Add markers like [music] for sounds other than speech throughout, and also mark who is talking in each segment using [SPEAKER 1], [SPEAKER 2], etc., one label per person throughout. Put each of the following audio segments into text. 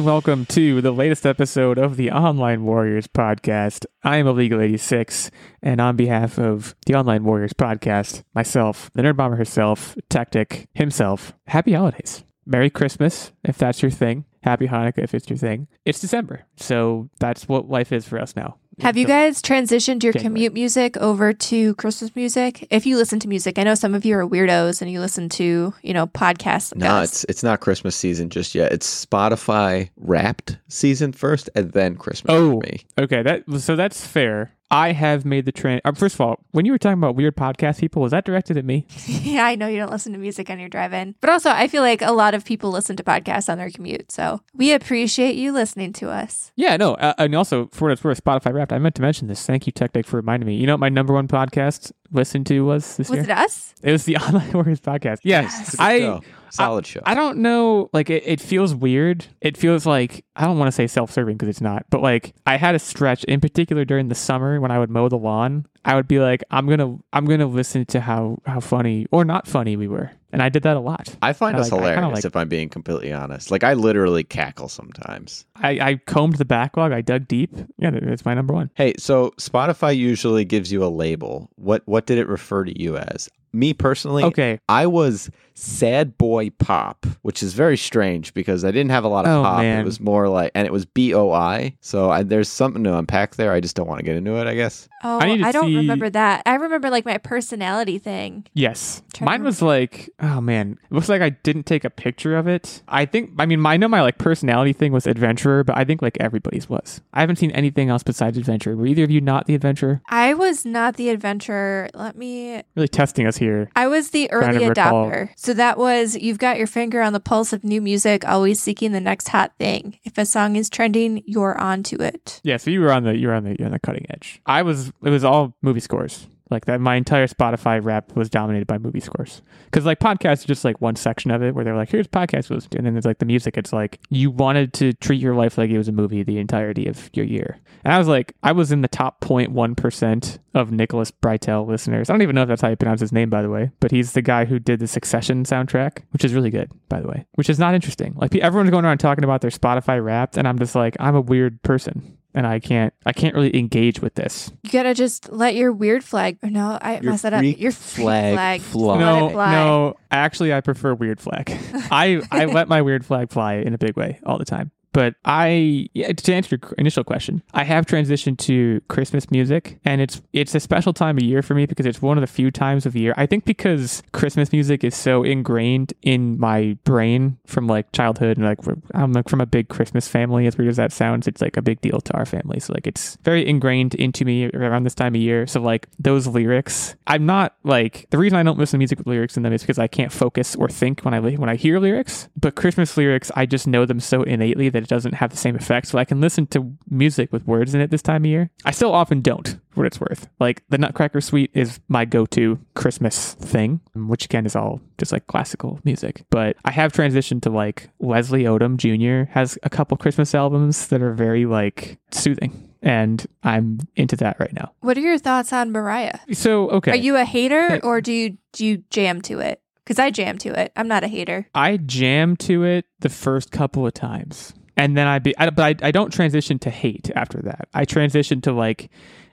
[SPEAKER 1] And welcome to the latest episode of the Online Warriors podcast. I am Illegal 86, and on behalf of the Online Warriors podcast, myself, the Nerd Bomber herself, Tactic himself, happy holidays. Merry Christmas, if that's your thing. Happy Hanukkah, if it's your thing. It's December, so that's what life is for us now.
[SPEAKER 2] Have you guys transitioned your
[SPEAKER 1] January.
[SPEAKER 2] commute music over to Christmas music? If you listen to music, I know some of you are weirdos and you listen to, you know, podcasts. like
[SPEAKER 3] No,
[SPEAKER 2] us.
[SPEAKER 3] it's it's not Christmas season just yet. It's Spotify Wrapped season first, and then Christmas
[SPEAKER 1] Oh.
[SPEAKER 3] for me.
[SPEAKER 1] Okay, that so that's fair. I have made the trend. Uh, first of all, when you were talking about weird podcast people, was that directed at me? [laughs]
[SPEAKER 2] yeah, I know you don't listen to music on your drive-in, but also I feel like a lot of people listen to podcasts on their commute. So we appreciate you listening to us.
[SPEAKER 1] Yeah, no, uh, and also for what it's worth, Spotify Wrapped. I meant to mention this. Thank you, Tech Deck, for reminding me. You know what my number one podcast listened to was this
[SPEAKER 2] Was
[SPEAKER 1] year?
[SPEAKER 2] it us?
[SPEAKER 1] It was the [laughs] Online Warriors podcast. Yes,
[SPEAKER 2] Yes.
[SPEAKER 1] I.
[SPEAKER 3] Show. Solid show.
[SPEAKER 1] I don't know. Like, it, it feels weird. It feels like I don't want to say self-serving because it's not. But like, I had a stretch in particular during the summer when I would mow the lawn. I would be like, I'm gonna, I'm gonna listen to how how funny or not funny we were, and I did that a lot.
[SPEAKER 3] I find
[SPEAKER 1] I
[SPEAKER 3] us
[SPEAKER 1] like- I kinda
[SPEAKER 3] hilarious
[SPEAKER 1] like-
[SPEAKER 3] if I'm being completely honest. Like I literally cackle sometimes.
[SPEAKER 1] I, I combed the backlog. I dug deep. Yeah, it's my number one.
[SPEAKER 3] Hey, so Spotify usually gives you a label. What what did it refer to you as? Me personally,
[SPEAKER 1] Okay.
[SPEAKER 3] I was sad boy pop, which is very strange because I didn't have a lot of
[SPEAKER 1] Oh,
[SPEAKER 3] pop.
[SPEAKER 1] man.
[SPEAKER 3] It was more like, and it was B O I. So I, there's something to unpack there. I just don't want to get into it. I guess.
[SPEAKER 2] Oh,
[SPEAKER 1] I need to
[SPEAKER 2] I, don't
[SPEAKER 1] see-
[SPEAKER 2] remember that. I remember like my personality thing.
[SPEAKER 1] Yes.
[SPEAKER 2] Trying
[SPEAKER 1] Mine was like, oh man, it looks like I didn't take a picture of it. I think, I mean, I know my like personality thing was adventurer, but I think like everybody's was. I haven't seen anything else besides adventurer. Were either of you not the adventurer?
[SPEAKER 2] I was not the adventurer. Let me
[SPEAKER 1] Really testing us here.
[SPEAKER 2] I was the early adopter. So that was you've got your finger on the pulse of new music, always seeking the next hot thing. If a song is trending, you're onto it.
[SPEAKER 1] Yeah, so you were on the you were on the you're on the cutting edge. I was it was all movie scores. Like that my entire Spotify rap was dominated by movie scores. Cuz like podcasts are just like one section of it where they're like here's podcasts to listen to. and then there's like the music it's like you wanted to treat your life like it was a movie the entirety of your year. And I was like I was in the top 0.1% of Nicholas Britell listeners. I don't even know if that's how you pronounce his name by the way, but he's the guy who did the Succession soundtrack, which is really good by the way, which is not interesting. Like everyone's going around talking about their Spotify wrapped and I'm just like I'm a weird person and I can't I can't really engage with this.
[SPEAKER 2] You gotta just let your weird flag. Or no, I
[SPEAKER 3] Your
[SPEAKER 2] messed that up. Your freak
[SPEAKER 3] flag
[SPEAKER 2] flag.
[SPEAKER 3] fly.
[SPEAKER 2] Let
[SPEAKER 1] no,
[SPEAKER 2] it fly.
[SPEAKER 1] no, actually I prefer weird flag. [laughs] I I let my weird flag fly in a big way all the time. But I, to answer your initial question, I have transitioned to Christmas music, and it's it's a special time of year for me because it's one of the few times of year. I think because Christmas music is so ingrained in my brain from like childhood, and like I'm like from a big Christmas family. As weird as that sounds, it's like a big deal to our family. So like it's very ingrained into me around this time of year. So like those lyrics, I'm not like the reason I don't listen to music with lyrics in them is because I can't focus or think when I when I hear lyrics. But Christmas lyrics, I just know them so innately that it doesn't have the same effect. So I can listen to music with words in it this time of year. I still often don't, for what it's worth. Like the Nutcracker Suite is my go-to Christmas thing, which again is all just like classical music. But I have transitioned to like Leslie Odom Jr. has a couple Christmas albums that are very like soothing. And I'm into that right now.
[SPEAKER 2] What are your thoughts on Mariah?
[SPEAKER 1] So okay.
[SPEAKER 2] Are you a hater or do you do you jam to it? Because I jam to it. I'm not a hater.
[SPEAKER 1] I jam to it the first couple of times, and then I be, I, but I, I don't transition to hate after that. I transition to like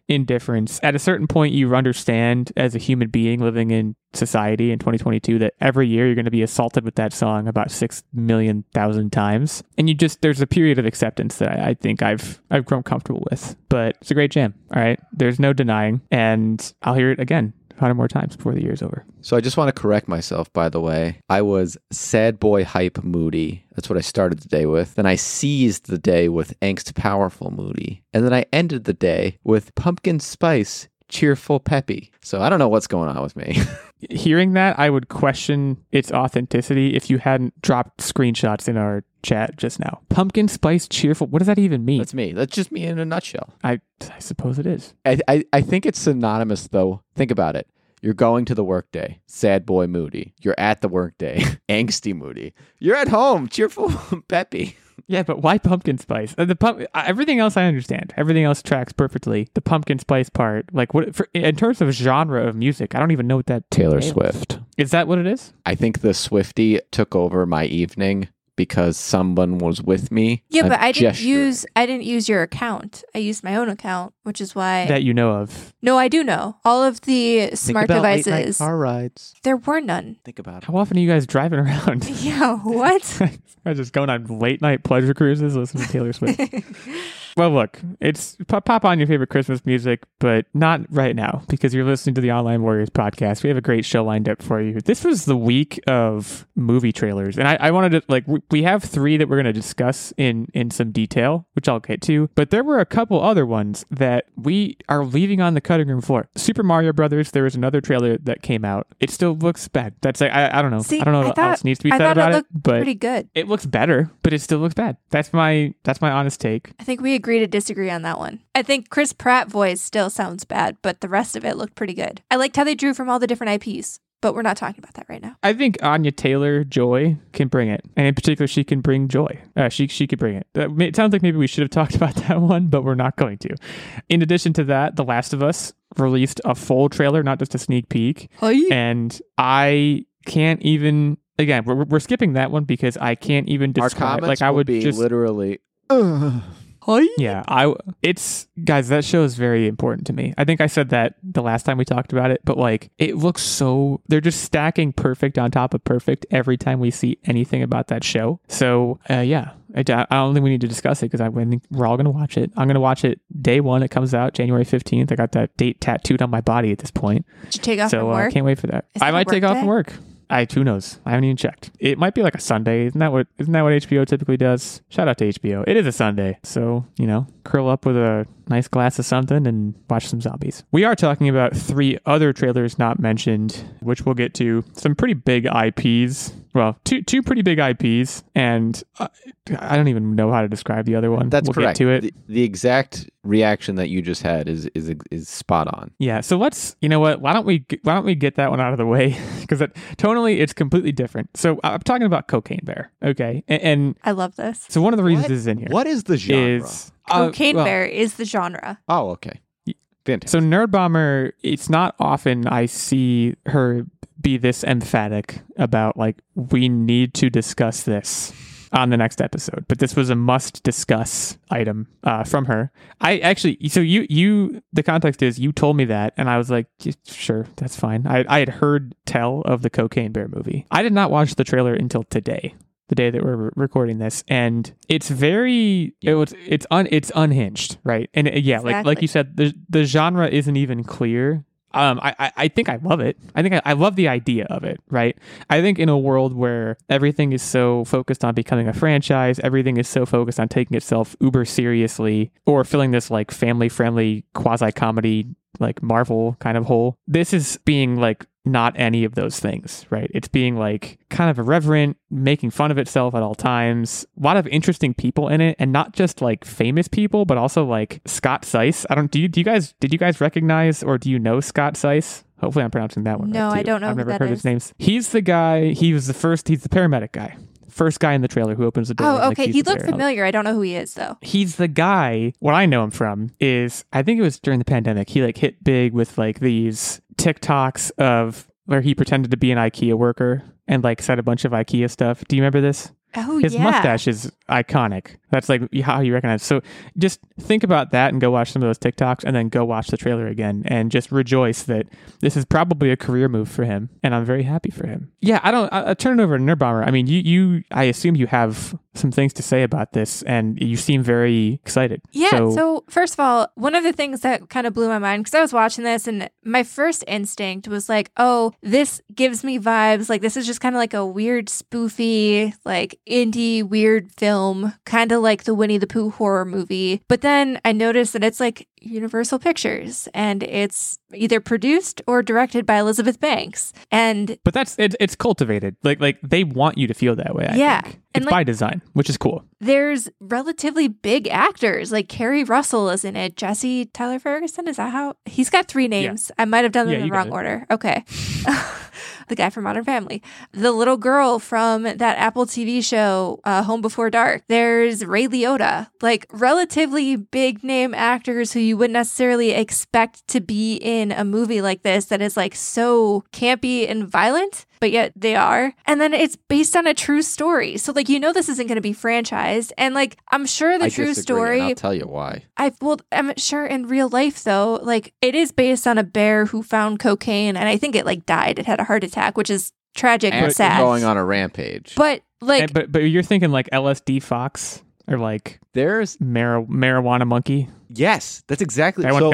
[SPEAKER 1] indifference. At a certain point, you understand as a human being living in society in 2022 that every year you're going to be assaulted with that song about six million thousand times, and you just there's a period of acceptance that I, I think I've I've grown comfortable with. But it's a great jam. All right, there's no denying, and I'll hear it again. A hundred more times before the year's over.
[SPEAKER 3] So I just want to correct myself, by the way. I was sad boy hype moody. That's what I started the day with. Then I seized the day with angst powerful moody. And then I ended the day with pumpkin spice cheerful peppy. So I don't know what's going on with me. [laughs]
[SPEAKER 1] Hearing that, I would question its authenticity if you hadn't dropped screenshots in our chat just now. Pumpkin spice cheerful. What does that even mean?
[SPEAKER 3] That's me. That's just me in a nutshell.
[SPEAKER 1] I I suppose it is.
[SPEAKER 3] I, I, I think it's synonymous though. Think about it. You're going to the workday, sad boy moody. You're at the workday, [laughs] angsty moody. You're at home, cheerful [laughs] peppy.
[SPEAKER 1] Yeah, but why pumpkin spice? Uh, The pump, uh, everything else I understand. Everything else tracks perfectly. The pumpkin spice part, like what for, in terms of genre of music, I don't even know what that
[SPEAKER 3] Taylor
[SPEAKER 1] entails.
[SPEAKER 3] Swift.
[SPEAKER 1] Is that what it is?
[SPEAKER 3] I think the Swifty took over my evening because someone was with me.
[SPEAKER 2] Yeah,
[SPEAKER 3] a
[SPEAKER 2] but I didn't
[SPEAKER 3] gesture.
[SPEAKER 2] use I didn't use your account. I used my own account, which is why
[SPEAKER 1] that you know of.
[SPEAKER 2] No, I do know. All of the smart
[SPEAKER 3] about late night
[SPEAKER 2] devices.
[SPEAKER 3] car rides.
[SPEAKER 2] There were none.
[SPEAKER 3] Think about it.
[SPEAKER 1] How often are you guys driving around? [laughs]
[SPEAKER 2] Yeah, what? [laughs]
[SPEAKER 1] I was just going on late night pleasure cruises, listening to Taylor Swift. [laughs] well, look, it's pop, on your favorite Christmas music, but not right now because you're listening to the Online Warriors podcast. We have a great show lined up for you. This was the week of movie trailers, and I, I wanted to like we- we have three that we're going to discuss in in some detail, which I'll get to. But there were a couple other ones that we are leaving on the cutting room floor. Super Mario Brothers. There was another trailer that came out. It still looks bad. That's like I, I don't know.
[SPEAKER 2] See,
[SPEAKER 1] I don't know
[SPEAKER 2] I
[SPEAKER 1] what
[SPEAKER 2] thought-
[SPEAKER 1] else needs to be
[SPEAKER 2] I
[SPEAKER 1] said
[SPEAKER 2] thought it
[SPEAKER 1] about it, but
[SPEAKER 2] Pretty good.
[SPEAKER 1] it looks better, but it still looks bad. That's my that's my honest take.
[SPEAKER 2] I think we agree to disagree on that one. I think Chris Pratt voice still sounds bad, but the rest of it looked pretty good. I liked how they drew from all the different IPs, but we're not talking about that right now.
[SPEAKER 1] I think Anya Taylor Joy can bring it, and in particular, she can bring joy. Uh, she she could bring it. Uh, It sounds like maybe we should have [laughs] talked about that one, but we're not going to. In addition to that, The Last of Us released a full trailer, not just a sneak peek, and I can't even. Again, we're, we're skipping that one because I can't even
[SPEAKER 3] Our
[SPEAKER 1] describe.
[SPEAKER 3] comments
[SPEAKER 1] Like I
[SPEAKER 3] will
[SPEAKER 1] would
[SPEAKER 3] be
[SPEAKER 1] just
[SPEAKER 3] literally. [sighs] [laughs]
[SPEAKER 1] Yeah, I it's guys that show is very important to me. I think I said that the last time we talked about it, but like it looks so they're just stacking perfect on top of perfect every time we see anything about that show. So, uh, yeah. I, don't think we need to discuss it because I think we're all going to watch it. I'm going to watch it day one. It comes out January 15th. I got that date tattooed on my body at this point.
[SPEAKER 2] Did you take off
[SPEAKER 1] so
[SPEAKER 2] from
[SPEAKER 1] uh, I
[SPEAKER 2] work?
[SPEAKER 1] can't wait for that.
[SPEAKER 2] Is
[SPEAKER 1] I might take
[SPEAKER 2] work
[SPEAKER 1] off
[SPEAKER 2] day?
[SPEAKER 1] from work. I who knows? I haven't even checked. It might be like a Sunday. Isn't that what isn't that what HBO typically does? Shout out to HBO. It is a Sunday. So, you know, curl up with a nice glass of something and watch some zombies. We are talking about three other trailers not mentioned, which we'll get to. Some pretty big IPs. Well, two two pretty big IPs and uh, I don't even know how to describe the other one.
[SPEAKER 3] That's
[SPEAKER 1] we'll
[SPEAKER 3] correct.
[SPEAKER 1] get to it.
[SPEAKER 3] The, the exact reaction that you just had is is is spot on.
[SPEAKER 1] Yeah, so let's you know what? Why don't we why don't we get that one out of the way [laughs] because tonally it's completely different. So I'm talking about Cocaine Bear, okay? And, and
[SPEAKER 2] I love this.
[SPEAKER 1] so one of the reasons
[SPEAKER 3] What?
[SPEAKER 1] this is in here
[SPEAKER 3] What is the genre?
[SPEAKER 1] is uh,
[SPEAKER 2] Cocaine
[SPEAKER 1] well,
[SPEAKER 2] Bear is the genre.
[SPEAKER 3] oh, okay. Fantastic.
[SPEAKER 1] So Nerd Bomber, it's not often I see her be this emphatic about like we need to discuss this on the next episode. But this was a must discuss item uh, from her. I actually, so you you the context is you told me that, and I was like, sure, that's fine. I I had heard tell of the Cocaine Bear movie. I did not watch the trailer until today. The day that we're recording this, and it's very it was it's un it's unhinged, right? And yeah, like like you said, the the genre isn't even clear. Um, I, I, think I love it. I think I, I love the idea of it, right? I think in a world where everything is so focused on becoming a franchise, everything is so focused on taking itself uber seriously or filling this like family friendly quasi comedy like Marvel kind of hole. This is being like not any of those things, right? It's being like kind of irreverent, making fun of itself at all times. A lot of interesting people in it, and not just like famous people, but also like Scott Seiss. I don't. Do you, do you guys did you guys recognize or do you know Scott Seiss? Hopefully, I'm pronouncing that one.
[SPEAKER 2] No,
[SPEAKER 1] right
[SPEAKER 2] I don't know
[SPEAKER 1] I've never heard
[SPEAKER 2] is.
[SPEAKER 1] his names. He's the guy. He was the first. He's the paramedic guy. First guy in the trailer who opens the door.
[SPEAKER 2] Oh, okay. He looked familiar. I don't know who he is though.
[SPEAKER 1] He's the guy. What I know him from is I think it was during the pandemic. He like hit big with like these TikToks of where he pretended to be an IKEA worker and like said a bunch of IKEA stuff. Do you remember this?
[SPEAKER 2] Oh
[SPEAKER 1] His
[SPEAKER 2] yeah.
[SPEAKER 1] mustache is iconic. That's like how you recognize. So just think about that and go watch some of those TikToks and then go watch the trailer again and just rejoice that this is probably a career move for him and I'm very happy for him. Yeah, I don't. I, I turn it over to Nerd Bomber. I mean, you, you. I assume you have some things to say about this and you seem very excited.
[SPEAKER 2] Yeah.
[SPEAKER 1] So,
[SPEAKER 2] So, first of all, one of the things that kind of blew my mind because I was watching this and my first instinct was like, oh, this gives me vibes. Like, this is just kind of like a weird, spoofy, like indie, weird film, kind of like the Winnie the Pooh horror movie. But then I noticed that it's like Universal Pictures and it's either produced or directed by Elizabeth Banks. And
[SPEAKER 1] but that's it, it's cultivated. Like like they want you to feel that way. I
[SPEAKER 2] Yeah.
[SPEAKER 1] think. It's
[SPEAKER 2] like-
[SPEAKER 1] by design, which is cool.
[SPEAKER 2] there's relatively big actors like Keri Russell is in it. Jesse Tyler Ferguson is that how he's got three names? I might have done them
[SPEAKER 1] Yeah,
[SPEAKER 2] in the wrong order. Okay. [laughs] the guy from Modern Family, the little girl from that Apple TV show, uh, Home Before Dark. There's Ray Liotta, like relatively big name actors who you wouldn't necessarily expect to be in a movie like this that is like so campy and violent but yet they are. And then it's based on a true story. So like you know this isn't going to be franchised and like I'm sure the
[SPEAKER 3] I
[SPEAKER 2] true
[SPEAKER 3] disagree,
[SPEAKER 2] story
[SPEAKER 3] I'll tell you why.
[SPEAKER 2] I well, I'm sure in real life though, like it is based on a bear who found cocaine, and I think it like died. It had a heart attack, which is tragic and
[SPEAKER 3] And
[SPEAKER 2] sad.
[SPEAKER 3] going on a rampage.
[SPEAKER 2] but like,
[SPEAKER 1] And- but but you're thinking like LSD fox or like
[SPEAKER 3] There's
[SPEAKER 1] mar- marijuana monkey.
[SPEAKER 3] yes, that's exactly
[SPEAKER 1] That one
[SPEAKER 3] so.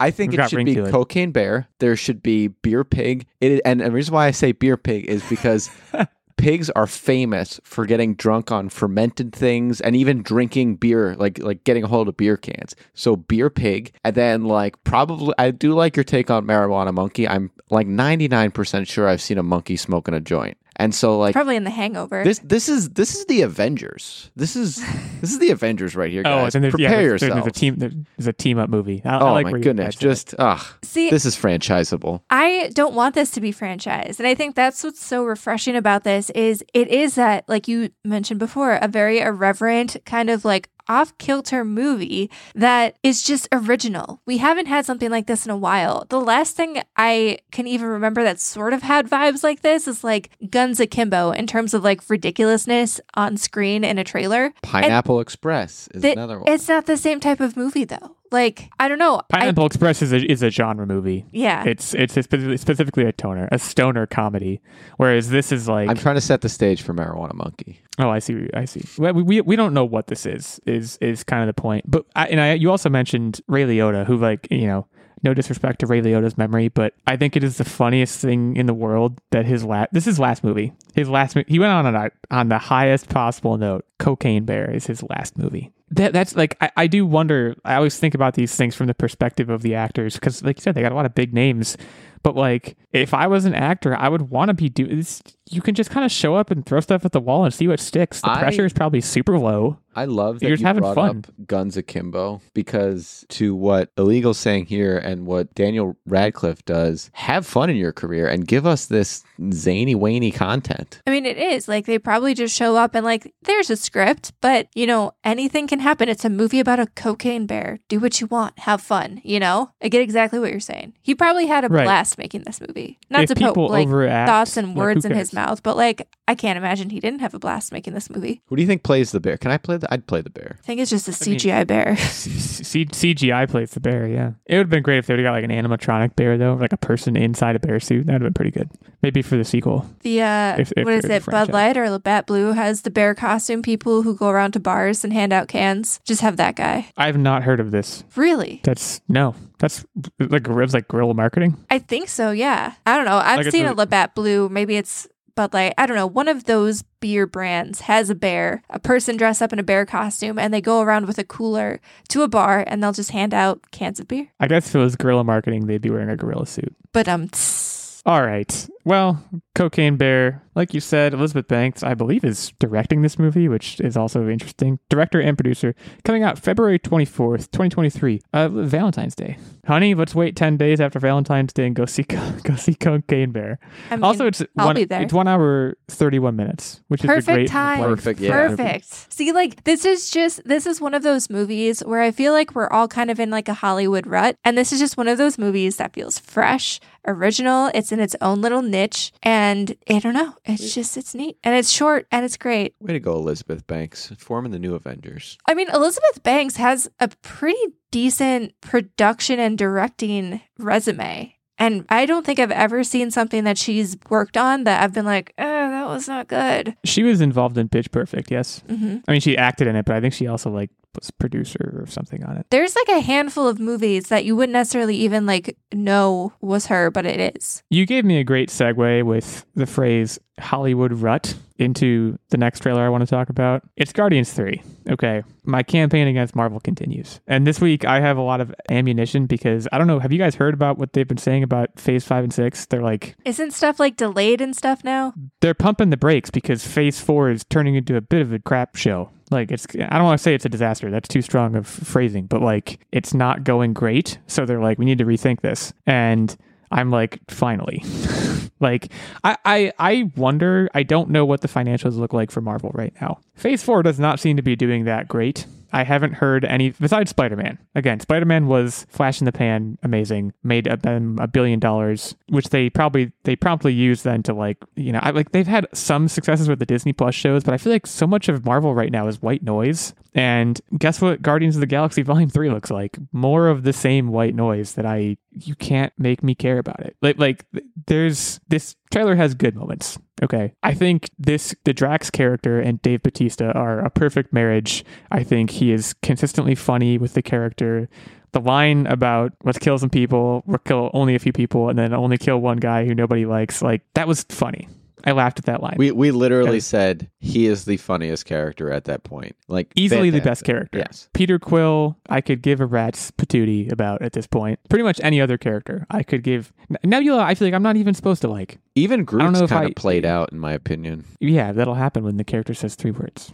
[SPEAKER 3] I think
[SPEAKER 1] We've
[SPEAKER 3] it should be cocaine bear. There should be beer pig. It, and the reason why I say beer pig is because [laughs] pigs are famous for getting drunk on fermented things and even drinking beer, like like getting a hold of beer cans. So beer pig, and then like probably I do like your take on marijuana monkey. I'm like 99% sure I've seen a monkey smoking a joint. And so like
[SPEAKER 2] probably in the Hangover.
[SPEAKER 3] this this is this is the Avengers. This is [laughs] this is the Avengers right here,
[SPEAKER 1] oh,
[SPEAKER 3] guys.
[SPEAKER 1] and there's,
[SPEAKER 3] Prepare
[SPEAKER 1] yeah, there's, there's,
[SPEAKER 3] yourself.
[SPEAKER 1] there's a team. There's a team up movie. I, I
[SPEAKER 3] Oh
[SPEAKER 1] like
[SPEAKER 3] my goodness! Just ah,
[SPEAKER 2] See,
[SPEAKER 3] this is franchisable.
[SPEAKER 2] I don't want this to be franchised. And I think that's what's so refreshing about this is it is that, like you mentioned before, a very irreverent kind of like off kilter movie that is just original. We haven't had something like this in a while. The last thing I can even remember that sort of had vibes like this is like Guns Akimbo in terms of like ridiculousness on screen in a trailer.
[SPEAKER 3] Pineapple Express is
[SPEAKER 2] The-
[SPEAKER 3] another one.
[SPEAKER 2] It's not the same type of movie though. Like, I don't know. I,
[SPEAKER 1] Pineapple Express is a, is a genre movie.
[SPEAKER 2] yeah.
[SPEAKER 1] It's it's a spe- specifically a toner, a stoner comedy, whereas this is like
[SPEAKER 3] I'm trying to set the stage for Marijuana Monkey.
[SPEAKER 1] Oh, I see. I see. Well, We, we we don't know what this is. Is is kind of the point. But I, and I you also mentioned Ray Liotta, who like you know, no disrespect to Ray Liotta's memory, but I think it is the funniest thing in the world that his last this is his last movie. His last mo- he went on on on the highest possible note. Cocaine Bear is his last movie. That that's like I, I do wonder. I always think about these things from the perspective of the actors because, like you said, they got a lot of big names. But like, if I was an actor, I would want to be doing. You can just kind of show up and throw stuff at the wall and see what sticks. The
[SPEAKER 3] I-
[SPEAKER 1] pressure is probably super low.
[SPEAKER 3] I love that
[SPEAKER 1] You're
[SPEAKER 3] you
[SPEAKER 1] having
[SPEAKER 3] brought
[SPEAKER 1] fun.
[SPEAKER 3] up Guns Akimbo because to what Illegal's saying here and what Daniel Radcliffe does, have fun in your career and give us this zany, wany content.
[SPEAKER 2] I mean, it is like they probably just show up and like there's a script, but you know anything can happen. It's a movie about a cocaine bear. Do what you want, have fun. You know, I get exactly what you're saying. He probably had a
[SPEAKER 1] Right.
[SPEAKER 2] blast making this movie. Not
[SPEAKER 1] if
[SPEAKER 2] to put
[SPEAKER 1] people
[SPEAKER 2] like
[SPEAKER 1] overact,
[SPEAKER 2] thoughts and
[SPEAKER 1] like, who
[SPEAKER 2] words in his mouth, but like I can't imagine he didn't have a blast making this movie.
[SPEAKER 3] Who do you think plays the bear? Can I play the? I'd play the bear.
[SPEAKER 2] I think it's just a
[SPEAKER 1] I mean-
[SPEAKER 2] CGI bear. [laughs]
[SPEAKER 1] C- CGI plays the bear. Yeah, it would have been great if they would have got like an animatronic bear though, like a person inside a bear suit. That would have been pretty good. Maybe for the sequel.
[SPEAKER 2] The uh,
[SPEAKER 1] If- if
[SPEAKER 2] what is it?
[SPEAKER 1] a
[SPEAKER 2] Bud. Light or Labatt Blue has the bear costume people who go around to bars and hand out cans. Just have that guy.
[SPEAKER 1] I have not heard of this.
[SPEAKER 2] Really?
[SPEAKER 1] That's no. That's like it's like guerrilla marketing.
[SPEAKER 2] I think so, yeah. I don't know. I've
[SPEAKER 1] Like
[SPEAKER 2] seen
[SPEAKER 1] a-
[SPEAKER 2] a Labatt Blue. Maybe it's Bud Light. I don't know. One of those beer brands has a bear, a person dressed up in a bear costume, and they go around with a cooler to a bar and they'll just hand out cans of beer.
[SPEAKER 1] I guess if it was guerrilla marketing, they'd be wearing a gorilla suit.
[SPEAKER 2] But um,
[SPEAKER 1] All right. Well, Cocaine Bear, like you said, Elizabeth Banks, I believe, is directing this movie, which is also interesting. Director and producer, coming out February 24th, 2023, uh, Valentine's Day. Honey, let's wait 10 days after Valentine's Day and go see [laughs] go see Cocaine Bear.
[SPEAKER 2] I mean,
[SPEAKER 1] also, it's
[SPEAKER 2] I'll
[SPEAKER 1] one,
[SPEAKER 2] be there.
[SPEAKER 1] it's one hour 31 minutes, which is a
[SPEAKER 2] perfect
[SPEAKER 1] great
[SPEAKER 2] time.
[SPEAKER 3] Perfect, yeah.
[SPEAKER 2] Perfect. See, like this is just this is one of those movies where I feel like we're all kind of in like a Hollywood rut, and this is just one of those movies that feels fresh, original. It's in its own little niche, and I don't know. It's just it's neat and it's short and it's great.
[SPEAKER 3] Way to go, Elizabeth Banks, forming the new Avengers.
[SPEAKER 2] I mean, Elizabeth Banks has a pretty decent production and directing resume. And I don't think I've ever seen something that she's worked on that I've been like, oh, that was not good.
[SPEAKER 1] She was involved in Pitch Perfect, yes.
[SPEAKER 2] hmm
[SPEAKER 1] I mean, she acted in it, but I think she also like was producer or something on it.
[SPEAKER 2] There's like a handful of movies that you wouldn't necessarily even like know was her, but it is.
[SPEAKER 1] You gave me a great segue with the phrase Hollywood rut into the next trailer I want to talk about. It's Guardians 3. Okay. My campaign against Marvel continues. And this week I have a lot of ammunition because I don't know. Have you guys heard about what they've been saying about phase five and six? They're like,
[SPEAKER 2] Isn't stuff like delayed and stuff now?
[SPEAKER 1] they're pumping the brakes because phase four is turning into a bit of a crap show. Like it's I don't want to say it's a disaster. That's too strong of phrasing, but like it's not going great. So they're like we need to rethink this. And I'm like, finally. [laughs] like I, I I wonder, I don't know what the financials look like for Marvel right now. Phase four does not seem to be doing that great. I haven't heard any besides Spider Man. Again, Spider Man was flash in the pan, amazing, made them a billion dollars, which they probably they promptly used then to like you know I like they've had some successes with the Disney Plus shows, but I feel like so much of Marvel right now is white noise. And guess what? Guardians of the Galaxy [laughs] Volume Three looks like more of the same white noise that I you can't make me care about it. Like like there's this trailer has good moments. Okay. I think this the Drax character and Dave Batista are a perfect marriage. I think he is consistently funny with the character. The line about let's kill some people, we'll kill only a few people, and then only kill one guy who nobody likes, like that was funny. I laughed at that line.
[SPEAKER 3] We we literally said he is the funniest character at that point. Like
[SPEAKER 1] Easily the best character.
[SPEAKER 3] Yes.
[SPEAKER 1] Peter Quill, I could give a rat's patootie about at this point. Pretty much any other character, I could give. Nebula, I feel like I'm not even supposed to like.
[SPEAKER 3] Even Groot's kind
[SPEAKER 1] I-
[SPEAKER 3] of played out, in my opinion.
[SPEAKER 1] Yeah, that'll happen when the character says three words.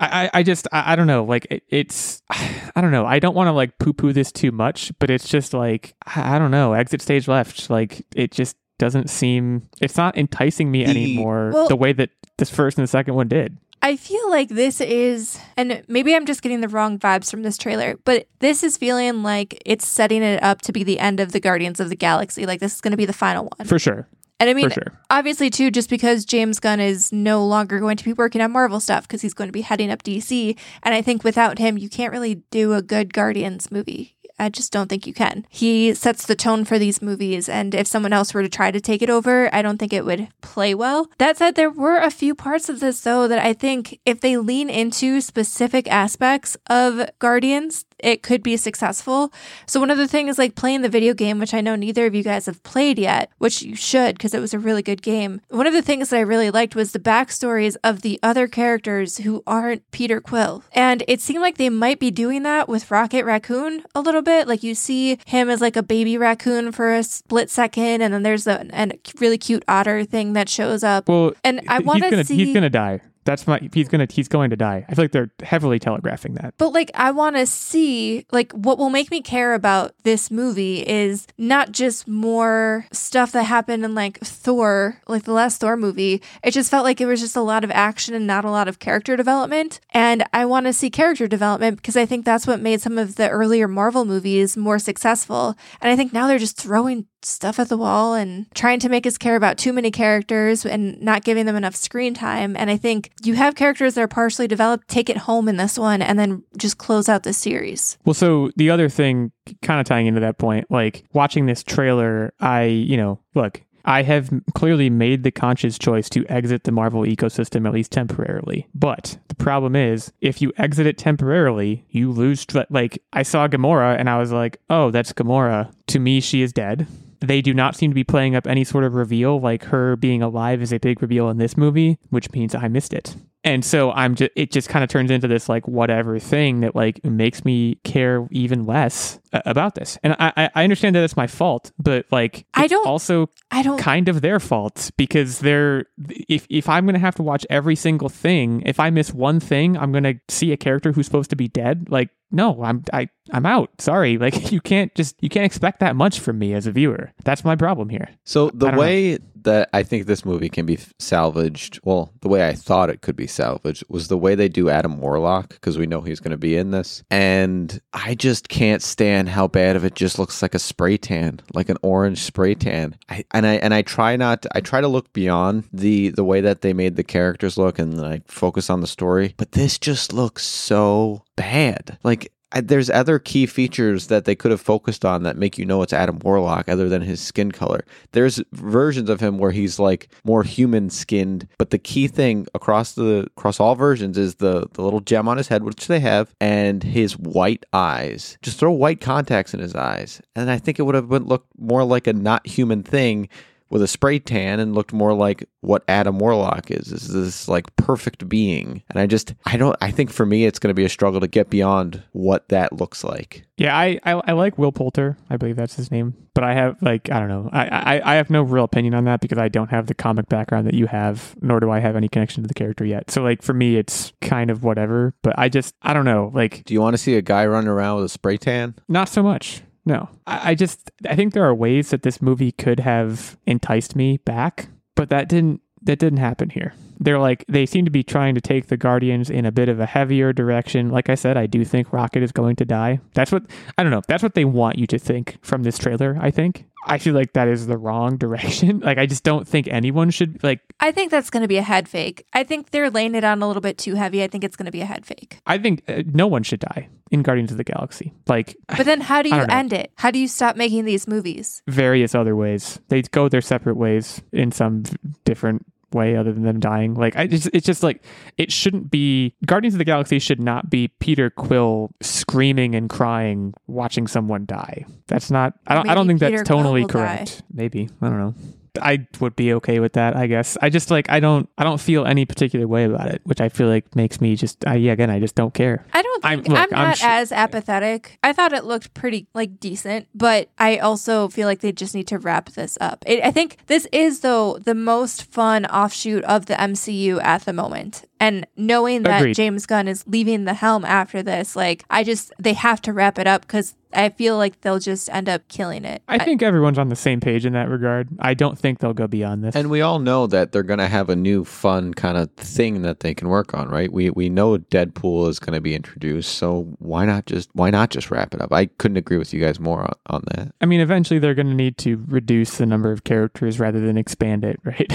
[SPEAKER 1] I, I, I just, I, I don't know. Like, it, it's, [sighs] I don't know. I don't want to like poo poo this too much, but it's just like, I, I don't know. Exit stage left. Like, it just doesn't seem, it's not enticing me
[SPEAKER 3] The-
[SPEAKER 1] anymore
[SPEAKER 2] Well-
[SPEAKER 1] the way that this first and the second one did.
[SPEAKER 2] I feel like this is, and maybe I'm just getting the wrong vibes from this trailer, but this is feeling like it's setting it up to be the end of the Guardians of the Galaxy. Like this is going to be the final one.
[SPEAKER 1] For sure.
[SPEAKER 2] And I mean,
[SPEAKER 1] for sure.
[SPEAKER 2] obviously, too, just because James Gunn is no longer going to be working on Marvel stuff because he's going to be heading up DC. And I think without him, you can't really do a good Guardians movie. I just don't think you can. He sets the tone for these movies, and if someone else were to try to take it over, I don't think it would play well. That said, there were a few parts of this, though, that I think if they lean into specific aspects of Guardians, it could be successful. So one of the things like playing the video game, which I know neither of you guys have played yet, which you should because it was a really good game. One of the things that I really liked was the backstories of the other characters who aren't Peter Quill. And it seemed like they might be doing that with Rocket Raccoon a little bit. Like you see him as like a baby raccoon for a split second, and then there's a, a really cute otter thing that shows up.
[SPEAKER 1] Well,
[SPEAKER 2] And I want
[SPEAKER 1] gonna-
[SPEAKER 2] to see.
[SPEAKER 1] He's going to die. That's my, he's to, he's going to die. I feel like they're heavily telegraphing that.
[SPEAKER 2] But like I want to see like what will make me care about this movie is not just more stuff that happened in like Thor, like the last Thor movie. It just felt like it was just a lot of action and not a lot of character development. And I want to see character development because I think that's what made some of the earlier Marvel movies more successful. And I think now they're just throwing stuff at the wall and trying to make us care about too many characters and not giving them enough screen time. And I think you have characters that are partially developed, take it home in this one, and then just close out the series.
[SPEAKER 1] Well, so the other thing, kind of tying into that point, like watching this trailer, I, you know, look, I have clearly made the conscious choice to exit the Marvel ecosystem at least temporarily. But the problem is, if you exit it temporarily, you lose. Like, I saw Gamora and I was like, oh, that's Gamora. To me, she is dead. They do not seem to be playing up any sort of reveal, like her being alive is a big reveal in this movie, which means I missed it. And so I'm just, it just kind of turns into this like whatever thing that like makes me care even less about this. And I, I- I understand that it's my fault, but like,
[SPEAKER 2] I don't-
[SPEAKER 1] also
[SPEAKER 2] I don't.
[SPEAKER 1] kind of their fault because they're, if, if I'm going to have to watch every single thing, if I miss one thing, I'm going to see a character who's supposed to be dead. Like, no, I'm, I, I'm out. Sorry. [laughs] Like you can't just, you can't expect that much from me as a viewer. That's my problem here.
[SPEAKER 3] So the
[SPEAKER 1] don't know.
[SPEAKER 3] way that I think this movie can be salvaged, well, the way I thought it could be salvaged was the way they do Adam Warlock because we know he's going to be in this, and I just can't stand how bad of it just looks like a spray tan, like an orange spray tan. I, and I and I try not, to, I try to look beyond the the way that they made the characters look and I focus on the story, but this just looks so bad. Like there's other key features that they could have focused on that make you know it's Adam Warlock other than his skin color. There's versions of him where he's like more human skinned, but the key thing across the across all versions is the the little gem on his head, which they have, and his white eyes. Just throw white contacts in his eyes, and I think it would have looked more like a not human thing with a spray tan and looked more like what Adam Warlock is. Is this like perfect being? And I just I don't I think for me it's going to be a struggle to get beyond what that looks like.
[SPEAKER 1] Yeah, I, I I like Will Poulter. I believe that's his name. But I have like I don't know. I, I I have no real opinion on that because I don't have the comic background that you have, nor do I have any connection to the character yet. So like for me, it's kind of whatever. But I just I don't know. Like
[SPEAKER 3] Do you want to see a guy running around with a spray tan?
[SPEAKER 1] not so much. No. I, I just I think there are ways that this movie could have enticed me back, but that didn't that didn't happen here. They're like they seem to be trying to take the Guardians in a bit of a heavier direction. Like I said, I do think Rocket is going to die. That's what I don't know. That's what they want you to think from this trailer, I think. I feel like that is the wrong [laughs] direction. Like I just don't think anyone should like
[SPEAKER 2] I think that's going to be a head fake. I think they're laying it on a little bit too heavy. I think it's going to be a head fake.
[SPEAKER 1] I think uh, no one should die in Guardians of the Galaxy. Like
[SPEAKER 2] But then how do you end it? How do you stop making these movies?
[SPEAKER 1] various other ways. They go their separate ways in some different way other than them dying. Like I just it's just like it shouldn't be Guardians of the Galaxy should not be Peter Quill screaming and crying watching someone die. That's not I don't I don't think
[SPEAKER 2] Peter
[SPEAKER 1] that's tonally correct. Maybe. I don't know. I would be okay with that, I guess. I just like I don't I don't feel any particular way about it, which I feel like makes me just I yeah, again, I just don't care.
[SPEAKER 2] I don't
[SPEAKER 1] I'm-
[SPEAKER 2] think I'm,
[SPEAKER 1] look, I'm
[SPEAKER 2] not as apathetic. I thought it looked pretty like decent, but I also feel like they just need to wrap this up. It, I think this is though the most fun offshoot of the MCU at the moment. And knowing that
[SPEAKER 1] Agreed.
[SPEAKER 2] James Gunn is leaving the helm after this, like I just they have to wrap it up because I feel like they'll just end up killing it.
[SPEAKER 1] I think everyone's on the same page in that regard. I don't think they'll go beyond this.
[SPEAKER 3] And we all know that they're going to have a new fun kind of thing that they can work on, right? We we know Deadpool is going to be introduced, so why not just why not just wrap it up? I couldn't agree with you guys more on, on that.
[SPEAKER 1] I mean, eventually they're going to need to reduce the number of characters rather than expand it, [laughs] right?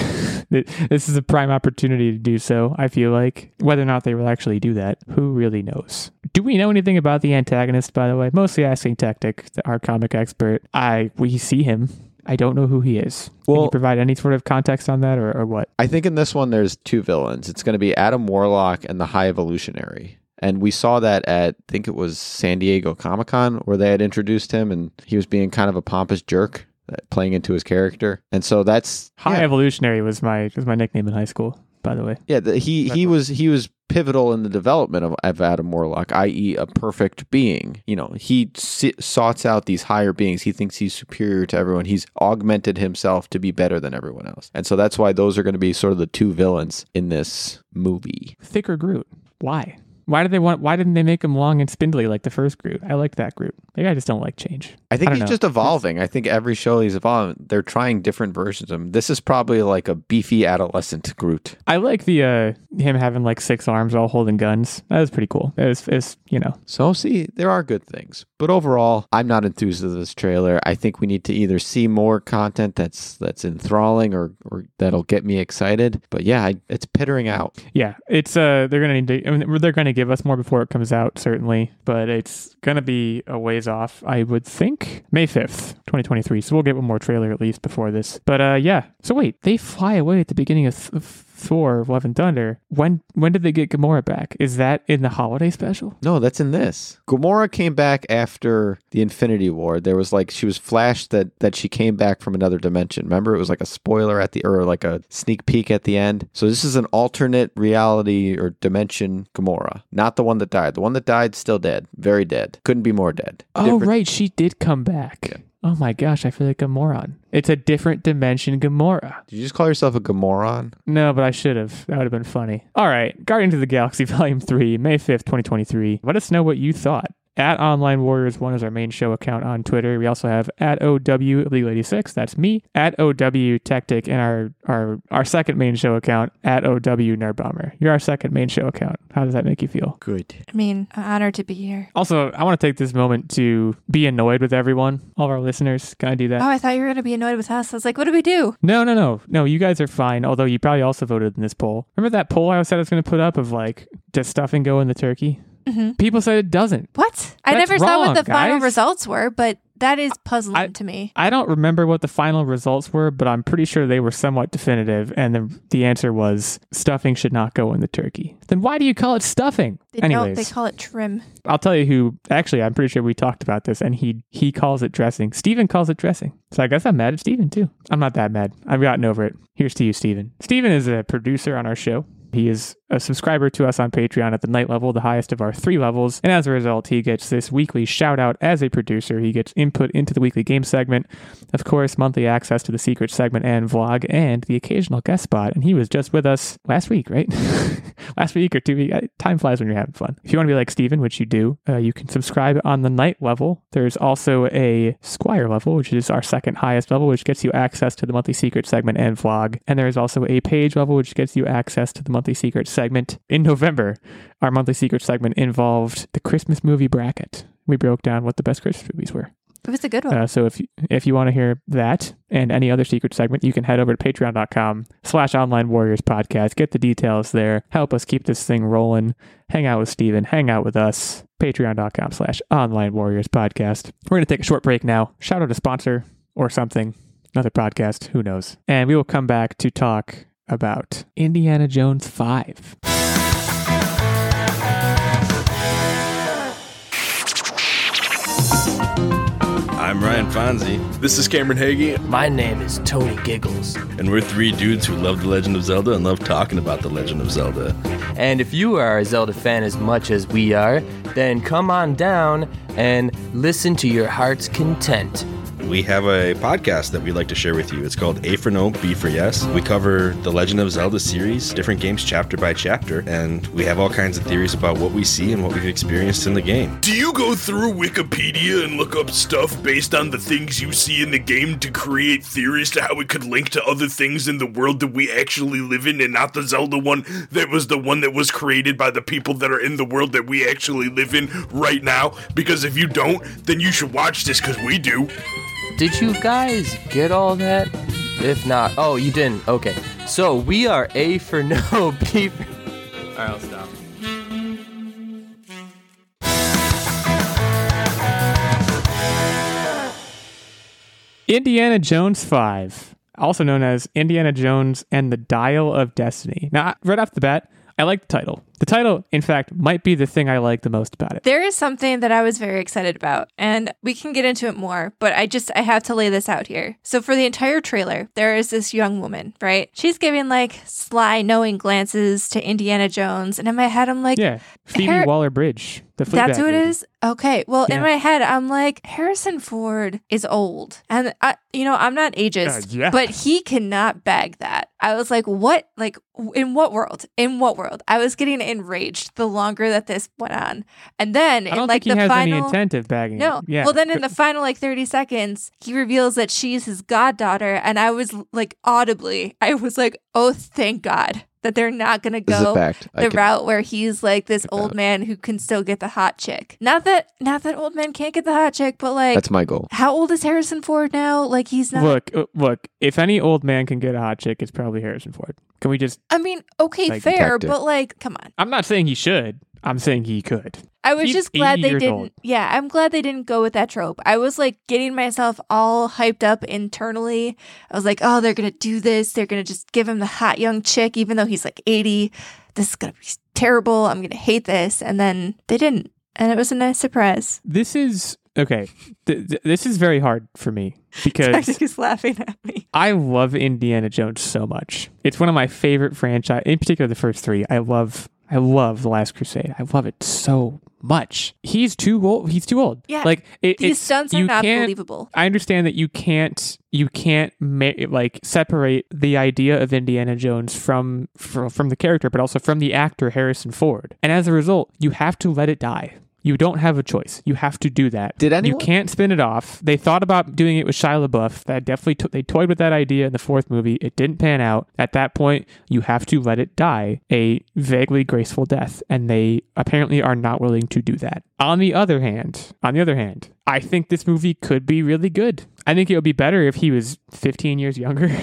[SPEAKER 1] this is a prime opportunity to do so, I feel like. Whether or not they will actually do that, who really knows? Do we know anything about the antagonist, by the way? Mostly asking Tactic, our comic expert. I We see him. I don't know who he is. Can you
[SPEAKER 3] Well-
[SPEAKER 1] provide any sort of context on that or, or what?
[SPEAKER 3] I think in this one there's two villains. It's going to be Adam Warlock and the High Evolutionary. And we saw that at I think it was San Diego Comic Con where they had introduced him and he was being kind of a pompous jerk uh, playing into his character. And so that's
[SPEAKER 1] High
[SPEAKER 3] yeah.
[SPEAKER 1] Evolutionary was my was my nickname in high school, by the way.
[SPEAKER 3] Yeah, the, he he was he was pivotal in the development of, of Adam Warlock, i.e., a perfect being. You know, he si- soughts out these higher beings. He thinks he's superior to everyone. He's augmented himself to be better than everyone else, and so that's why those are going to be sort of the two villains in this movie.
[SPEAKER 1] Thicker Groot. Why? Why did they want? Why didn't they make him long and spindly like the first Groot? I liked that Groot. Maybe I just don't like change.
[SPEAKER 3] I think
[SPEAKER 1] I
[SPEAKER 3] he's
[SPEAKER 1] know.
[SPEAKER 3] just evolving. I think every show he's evolving. They're trying different versions of him. This is probably like a beefy adolescent Groot.
[SPEAKER 1] I like the uh him having like six arms all holding guns. That was pretty cool. It was, it was you know
[SPEAKER 3] So see, there are good things, but overall, I'm not enthused with this trailer. I think we need to either see more content that's that's enthralling or or that'll get me excited. But yeah, I, it's pittering out.
[SPEAKER 1] yeah. It's uh they're gonna need to I mean, they're gonna give us more before it comes out certainly, but it's gonna be a ways off. I would think May fifth, twenty twenty three. So we'll get one more trailer at least before this. But uh yeah. So wait, they fly away at the beginning of. Th- Thor: Love and Thunder. When when did they get Gamora back? Is that in the holiday special?
[SPEAKER 3] No, that's in this. Gamora came back after the Infinity War. There was like she was flashed that that she came back from another dimension. Remember, it was like a spoiler at the or like a sneak peek at the end. So this is an alternate reality or dimension Gamora, not the one that died. The one that died still dead, very dead. Couldn't be more dead.
[SPEAKER 1] Oh
[SPEAKER 3] Different-
[SPEAKER 1] right, she did come back. Oh my gosh, I feel like a moron. It's a different dimension Gamora.
[SPEAKER 3] Did you just call yourself a Gamoron?
[SPEAKER 1] No, but I should have. That would have been funny. All right, Guardians of the Galaxy [laughs] Volume 3, May 5th, 2023. Let us know what you thought. At Online Warriors One is our main show account on Twitter. We also have at OW Illegal 86. That's me. At OW Tactic and our, our our second main show account at OW Nerdbomber. You're our second main show account. How does that make you feel?
[SPEAKER 3] Good.
[SPEAKER 2] I mean, I'm honored to be here.
[SPEAKER 1] Also, I want to take this moment to be annoyed with everyone, all of our listeners. Can I do that?
[SPEAKER 2] Oh, I thought you were going to be annoyed with us. I was like, what do we do?
[SPEAKER 1] No, no, no. No, you guys are fine. Although you probably also voted in this poll. Remember that poll I said I was going to put up of like, does stuffing go in the turkey?
[SPEAKER 2] Mhm.
[SPEAKER 1] People said it doesn't.
[SPEAKER 2] What? I
[SPEAKER 1] That's
[SPEAKER 2] never saw what
[SPEAKER 1] wrong,
[SPEAKER 2] the final results were, but that is puzzling
[SPEAKER 1] I-
[SPEAKER 2] to me.
[SPEAKER 1] I don't remember what the final results were, but I'm pretty sure they were somewhat definitive. And the, the answer was stuffing should not go in the turkey. Then why do you call it stuffing?
[SPEAKER 2] They don't.
[SPEAKER 1] Anyways,
[SPEAKER 2] They call it trim.
[SPEAKER 1] I'll tell you who. Actually, I'm pretty sure we talked about this, and he he calls it dressing. Steven calls it dressing. So I guess I'm mad at Steven too. I'm not that mad. I've gotten over it. Here's to you, Steven. Steven is a producer on our show. He is a subscriber to us on Patreon at the knight level, the highest of our three levels. And as a result, he gets this weekly shout out as a producer. He gets input into the weekly game segment, of course, monthly access to the secret segment and vlog, and the occasional guest spot. And he was just with us last week, right? [laughs] last week or two weeks. Time flies when you're having fun. If you want to be like Steven, which you do, uh, you can subscribe on the knight level. There's also a Squire level, which is our second highest level, which gets you access to the monthly secret segment and vlog. And there's also a page level, which gets you access to the monthly secret segment. In November, our monthly secret segment involved the Christmas movie bracket. We broke down what the best Christmas movies were.
[SPEAKER 2] It was a good one.
[SPEAKER 1] Uh, so if you, if you want to hear that and any other secret segment, you can head over to patreon.com slash online warriors podcast. Get the details there. Help us keep this thing rolling. Hang out with Steven. Hang out with us. Patreon.com slash online warriors podcast. We're going to take a short break now. Shout out a sponsor or something. Another podcast. Who knows? And we will come back to talk about Indiana Jones 5.
[SPEAKER 4] I'm Ryan Fonzie,
[SPEAKER 5] This is Cameron Hagee.
[SPEAKER 6] My name is Tony Giggles.
[SPEAKER 4] and we're three dudes who love The Legend of Zelda and love talking about The Legend of Zelda.
[SPEAKER 6] And if you are a Zelda fan as much as we are, then come on down and listen to your heart's content.
[SPEAKER 4] We have a podcast that we'd like to share with you. It's called A for No, B for Yes. We cover the Legend of Zelda series, different games chapter by chapter, and we have all kinds of theories about what we see and what we've experienced in the game.
[SPEAKER 5] Do you go through Wikipedia and look up stuff based on the things you see in the game to create theories to how it could link to other things in the world that we actually live in and not the Zelda one that was the one that was created by the people that are in the world that we actually live in right now? Because if you don't, then you should watch this because we do.
[SPEAKER 6] Did you guys get all that? If not, oh, you didn't. Okay. So we are A for no, [laughs] B for. Alright, I'll stop.
[SPEAKER 1] Indiana Jones 5, also known as Indiana Jones and the Dial of Destiny. Now, right off the bat, I like the title. The title, in fact, might be the thing I like the most about it.
[SPEAKER 2] There is something that I was very excited about, and we can get into it more, but I just I have to lay this out here. So for the entire trailer, there is this young woman, right? She's giving like sly, knowing glances to Indiana Jones, and in my head, I'm like,
[SPEAKER 1] Yeah, Phoebe
[SPEAKER 2] Har-
[SPEAKER 1] Waller-Bridge. The
[SPEAKER 2] That's who it
[SPEAKER 1] lady.
[SPEAKER 2] is. Okay. Well, in my head, I'm like Harrison Ford is old, and I, you know, I'm not ageist,
[SPEAKER 1] Uh, yeah.
[SPEAKER 2] but he cannot bag that. I was like, what? Like, w- in what world? In what world? I was getting enraged the longer that this went on, and then
[SPEAKER 1] I don't
[SPEAKER 2] like
[SPEAKER 1] think he
[SPEAKER 2] the
[SPEAKER 1] has
[SPEAKER 2] final.
[SPEAKER 1] any intent of bagging
[SPEAKER 2] no.
[SPEAKER 1] it. Yeah.
[SPEAKER 2] Well, then in the final like 30 seconds, he reveals that she's his goddaughter. And I was like, audibly, I was like, oh, thank God that they're not going to
[SPEAKER 3] This is a
[SPEAKER 2] go the
[SPEAKER 3] can-
[SPEAKER 2] route where he's like this
[SPEAKER 3] about
[SPEAKER 2] old man who can still get the hot chick. Not that, not that old men can't get the hot chick, but like,
[SPEAKER 3] That's my goal.
[SPEAKER 2] how old is Harrison Ford now? Like, he's not.
[SPEAKER 1] Look, uh, look. If any old man can get a hot chick, it's probably Harrison Ford. Can we just?
[SPEAKER 2] I mean, okay,
[SPEAKER 1] Like,
[SPEAKER 2] fair, but like, come on.
[SPEAKER 1] I'm not saying he should. I'm saying he could.
[SPEAKER 2] I was
[SPEAKER 1] He's
[SPEAKER 2] just glad they didn't.
[SPEAKER 1] old.
[SPEAKER 2] Yeah, I'm glad they didn't go with that trope. I was like getting myself all hyped up internally. I was like, oh, they're gonna do this. They're gonna just give him the hot young chick, even though he's like 80. This is gonna be terrible. I'm gonna hate this. And then they didn't, and it was a nice surprise.
[SPEAKER 1] This is okay. Th- th- this is very hard for me because
[SPEAKER 2] is laughing at me.
[SPEAKER 1] I love Indiana Jones so much. It's one of my favorite franchise, in particular the first three. I love, I love the Last Crusade. I love it so much. He's too old. He's too old.
[SPEAKER 2] Yeah.
[SPEAKER 1] like it,
[SPEAKER 2] These
[SPEAKER 1] it's,
[SPEAKER 2] stunts are not believable.
[SPEAKER 1] I understand that you can't you can't ma- like separate the idea of Indiana Jones from, from from the character, but also from the actor Harrison Ford. And as a result, you have to let it die. You don't have a choice. You have to do that.
[SPEAKER 3] Did anyone?
[SPEAKER 1] You can't spin it off. They thought about doing it with Shia LaBeouf. That definitely to- they toyed with that idea in the fourth movie. It didn't pan out. At that point, you have to let it die a vaguely graceful death, and they apparently are not willing to do that. On the other hand, on the other hand, I think this movie could be really good. I think it would be better if he was 15 years younger. [laughs]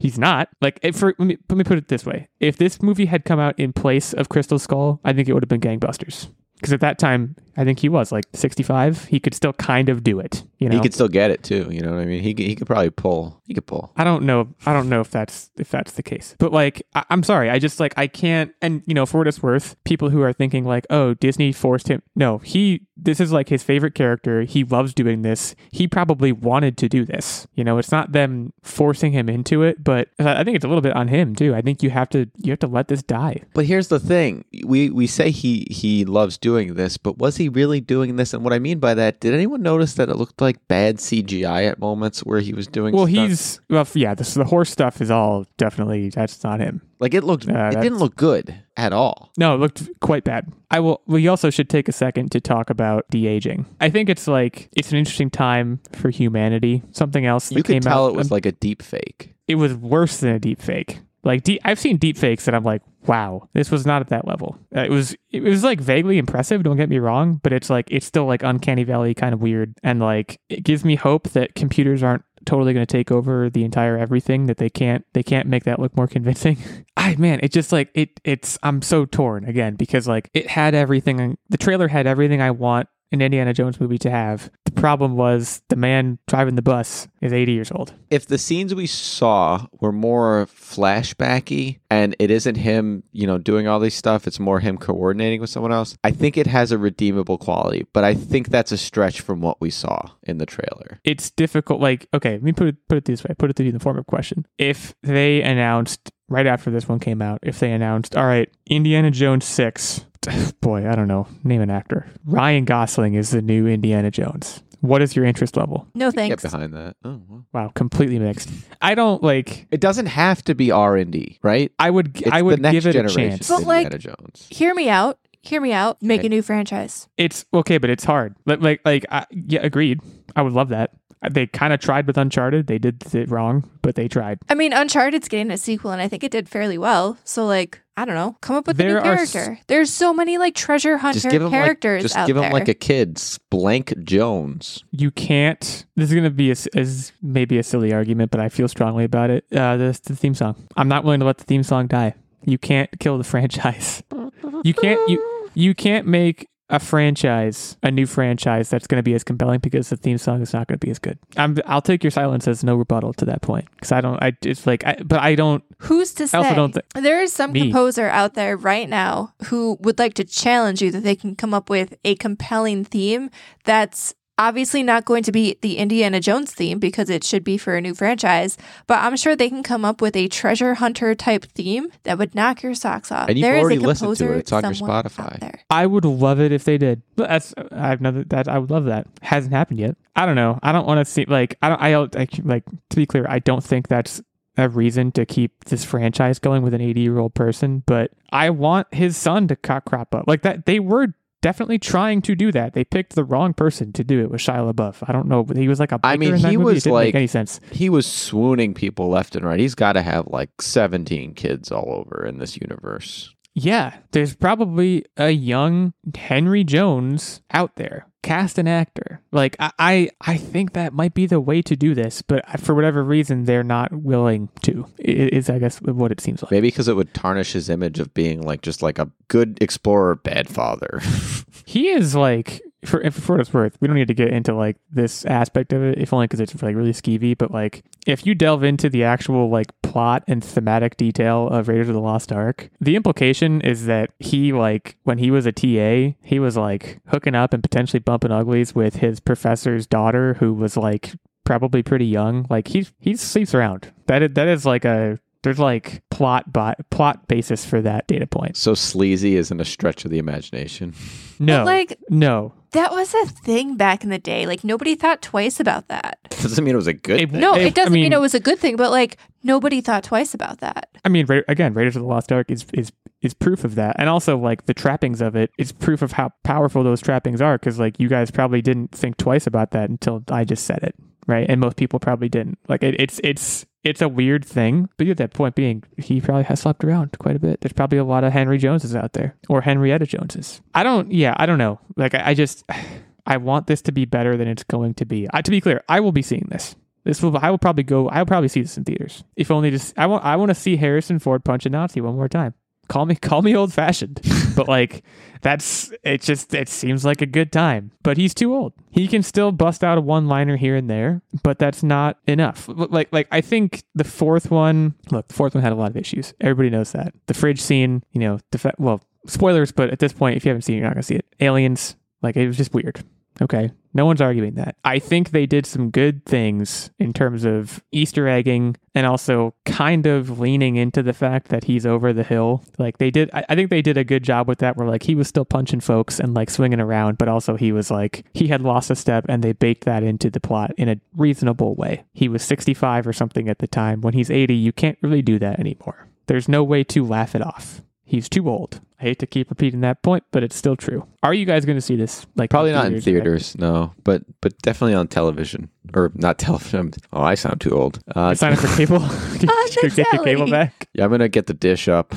[SPEAKER 1] He's not. Like, if for, let, me, let me put it this way. If this movie had come out in place of Crystal Skull, I think it would have been gangbusters. Because at that time, I think he was like 65. He could still kind of do it. You know,
[SPEAKER 3] He could still get it too. You know what I mean? He could, he could probably pull. He could pull.
[SPEAKER 1] I don't know. I don't know if that's if that's the case. But like, I, I'm sorry. I just like I can't. And you know, for what it's worth, people who are thinking like, oh, Disney forced him. No, he. This is like his favorite character. He loves doing this. He probably wanted to do this. You know, it's not them forcing him into it, but I I think it's a little bit on him too. I think you have to you have to let this die.
[SPEAKER 3] But here's the thing: we we say he he loves doing this, but was he really doing this? And what I mean by that, did anyone notice that it looked like bad CGI at moments where he was doing?
[SPEAKER 1] Well,
[SPEAKER 3] stunts?
[SPEAKER 1] he's well, yeah. This the horse stuff is all definitely that's not him.
[SPEAKER 3] like it looked.
[SPEAKER 1] Uh,
[SPEAKER 3] it didn't look good at all.
[SPEAKER 1] No, it looked quite bad. I will. We also should take a second to talk about de aging. I think it's like it's an interesting time for humanity. Something else that
[SPEAKER 3] You
[SPEAKER 1] came
[SPEAKER 3] could tell
[SPEAKER 1] out.
[SPEAKER 3] it was like a deep fake.
[SPEAKER 1] it was worse than a deep fake. Like deep, I've seen deep fakes that I'm like, wow, this was not at that level. Uh, it was it was like vaguely impressive. Don't get me wrong, but it's like it's still like uncanny valley kind of weird, and like it gives me hope that computers aren't totally going to take over the entire everything that they can't they can't make that look more convincing [laughs] i man it just like it it's i'm so torn again because like it had everything the trailer had everything i want an indiana jones movie to have the problem was the man driving the bus is 80 years old
[SPEAKER 3] If the scenes we saw were more flashbacky and it isn't him, you know, doing all these stuff, it's more him coordinating with someone else. I think it has a redeemable quality, but I think that's a stretch from what we saw in the trailer.
[SPEAKER 1] it's difficult. Like, okay, let me put it put it this way. Put it to you in the form of a question. If they announced right after this one came out, if they announced, all right, Indiana Jones six, [sighs] boy, I don't know, name an actor. Ryan Gosling is the new Indiana Jones. What is your interest level?
[SPEAKER 2] No thanks.
[SPEAKER 3] Get
[SPEAKER 2] thanks.
[SPEAKER 3] behind that. Oh, well.
[SPEAKER 1] Wow, completely mixed. I don't like.
[SPEAKER 3] It doesn't have to be R and D, right?
[SPEAKER 1] I would.
[SPEAKER 3] It's
[SPEAKER 1] I would
[SPEAKER 3] the next
[SPEAKER 1] give it a
[SPEAKER 3] generation
[SPEAKER 1] chance.
[SPEAKER 2] But, like-
[SPEAKER 3] Indiana Jones.
[SPEAKER 2] Hear me out. Hear me out. Make
[SPEAKER 3] Okay.
[SPEAKER 2] a new franchise.
[SPEAKER 1] It's okay, but it's hard. Like, like, like I, yeah, agreed. I would love that. Uh, they kind of tried with Uncharted. They did it wrong, but they tried.
[SPEAKER 2] I mean, Uncharted's getting a sequel, and I think it did fairly well. So, like, I don't know. Come up with a new
[SPEAKER 1] are s-
[SPEAKER 2] character. There's so many like treasure hunter
[SPEAKER 3] Just give him like
[SPEAKER 2] characters
[SPEAKER 3] just
[SPEAKER 2] out
[SPEAKER 3] give him
[SPEAKER 2] there.
[SPEAKER 3] like a kid's blank Jones.
[SPEAKER 1] you can't this is going to be a, s- is maybe a silly argument but i feel strongly about it uh the, the theme song i'm not willing to let the theme song die you can't kill the [laughs] franchise you can't you you can't make a franchise a new franchise that's going to be as compelling because the theme song is not going to be as good i'm i'll take your silence as no rebuttal to that point because i don't i it's like I, but i don't
[SPEAKER 2] Who's to say?
[SPEAKER 1] I also don't thi-
[SPEAKER 2] there is some
[SPEAKER 1] Me.
[SPEAKER 2] composer out there right now who would like to challenge you that they can come up with a compelling theme that's obviously not going to be the Indiana Jones theme because it should be for a new franchise, but I'm sure they can come up with a treasure hunter type theme that would knock your socks off.
[SPEAKER 3] And you've
[SPEAKER 2] There is a
[SPEAKER 3] already listened to it. It's on your Spotify.
[SPEAKER 1] I would love it if they did. But that's I've never that I would love that. Hasn't happened yet. I don't know. I don't want to see like I don't I, don't- I like to be clear. I don't think that's a reason to keep this franchise going with an 80 year old person. But I want his son to crop up like that. They were definitely trying to do that. They picked the wrong person to do it with Shia LaBeouf. I don't know. He was like a.
[SPEAKER 3] I mean, he was like-
[SPEAKER 1] make any sense.
[SPEAKER 3] He was swooning people left and right. He's got to have like 17 kids all over in this universe.
[SPEAKER 1] Yeah, there's probably a young Henry Jones out there. Cast an actor. Like I, I, I think that might be the way to do this, but for whatever reason, they're not willing to. Is I guess what it seems like.
[SPEAKER 3] Maybe because it would tarnish his image of being like just like a good explorer, bad father. [laughs]
[SPEAKER 1] He is like, for for what it's worth, we don't need to get into like this aspect of it, if only because it's like really skeevy. But like, if you delve into the actual like plot and thematic detail of Raiders of the Lost Ark, the implication is that he like when he was a TA, he was like hooking up and potentially bumping uglies with his professor's daughter, who was like probably pretty young. Like he's he sleeps around. That is, that is like a there's like plot bi- plot basis for that data point.
[SPEAKER 3] so sleazy isn't a stretch of the imagination.
[SPEAKER 1] No,
[SPEAKER 2] But, like,
[SPEAKER 1] no,
[SPEAKER 2] that was a thing back in the day. Like, nobody thought twice about that.
[SPEAKER 3] Doesn't mean it was a good
[SPEAKER 1] It-
[SPEAKER 3] thing.
[SPEAKER 2] No,
[SPEAKER 1] I-
[SPEAKER 2] it doesn't
[SPEAKER 1] I
[SPEAKER 2] mean,
[SPEAKER 1] mean-
[SPEAKER 2] it was a good thing, but like, nobody thought twice about that.
[SPEAKER 1] I mean, Ra- again, Raiders of the Lost Ark is is is proof of that, and also like the trappings of it is proof of how powerful those trappings are. Because like you guys probably didn't think twice about that until I just said it, right? And most people probably didn't. Like it, it's it's it's a weird thing, but at that point being, he probably has slept around quite a bit. There's probably a lot of Henry Joneses out there or Henrietta Joneses. I don't, yeah, I don't know. Like I, I just, [sighs] I want this to be better than it's going to be. I, to be clear, I will be seeing this. This will. I will probably go. I will probably see this in theaters. If only just. I want. I want to see Harrison Ford punch a Nazi one more time. Call me [laughs] call me old fashioned, but like that's it. Just it seems like a good time. But he's too old. He can still bust out a one liner here and there, but that's not enough. Like like I think the fourth one. Look, the fourth one had a lot of issues. Everybody knows that. The fridge scene. You know, well spoilers, but at this point, if you haven't seen it, you're not gonna see it. Aliens. Like it was just weird. Okay. No one's arguing that. I think they did some good things in terms of Easter egging and also kind of leaning into the fact that he's over the hill. Like they did, I, I think they did a good job with that where like he was still punching folks and like swinging around, but also he was like, he had lost a step and they baked that into the plot in a reasonable way. He was 65 or something at the time. When he's 80, you can't really do that anymore. There's no way to laugh it off. He's too old. I hate to keep repeating that point, but it's still true. Are you guys going to see this? Like
[SPEAKER 3] Probably not in
[SPEAKER 1] right?
[SPEAKER 3] theaters, no, but but definitely on television or not television. [laughs] Oh, I sound too old. Uh,
[SPEAKER 1] Sign up for [laughs] cable. [laughs] you get your cable back.
[SPEAKER 3] yeah, I'm gonna get the dish up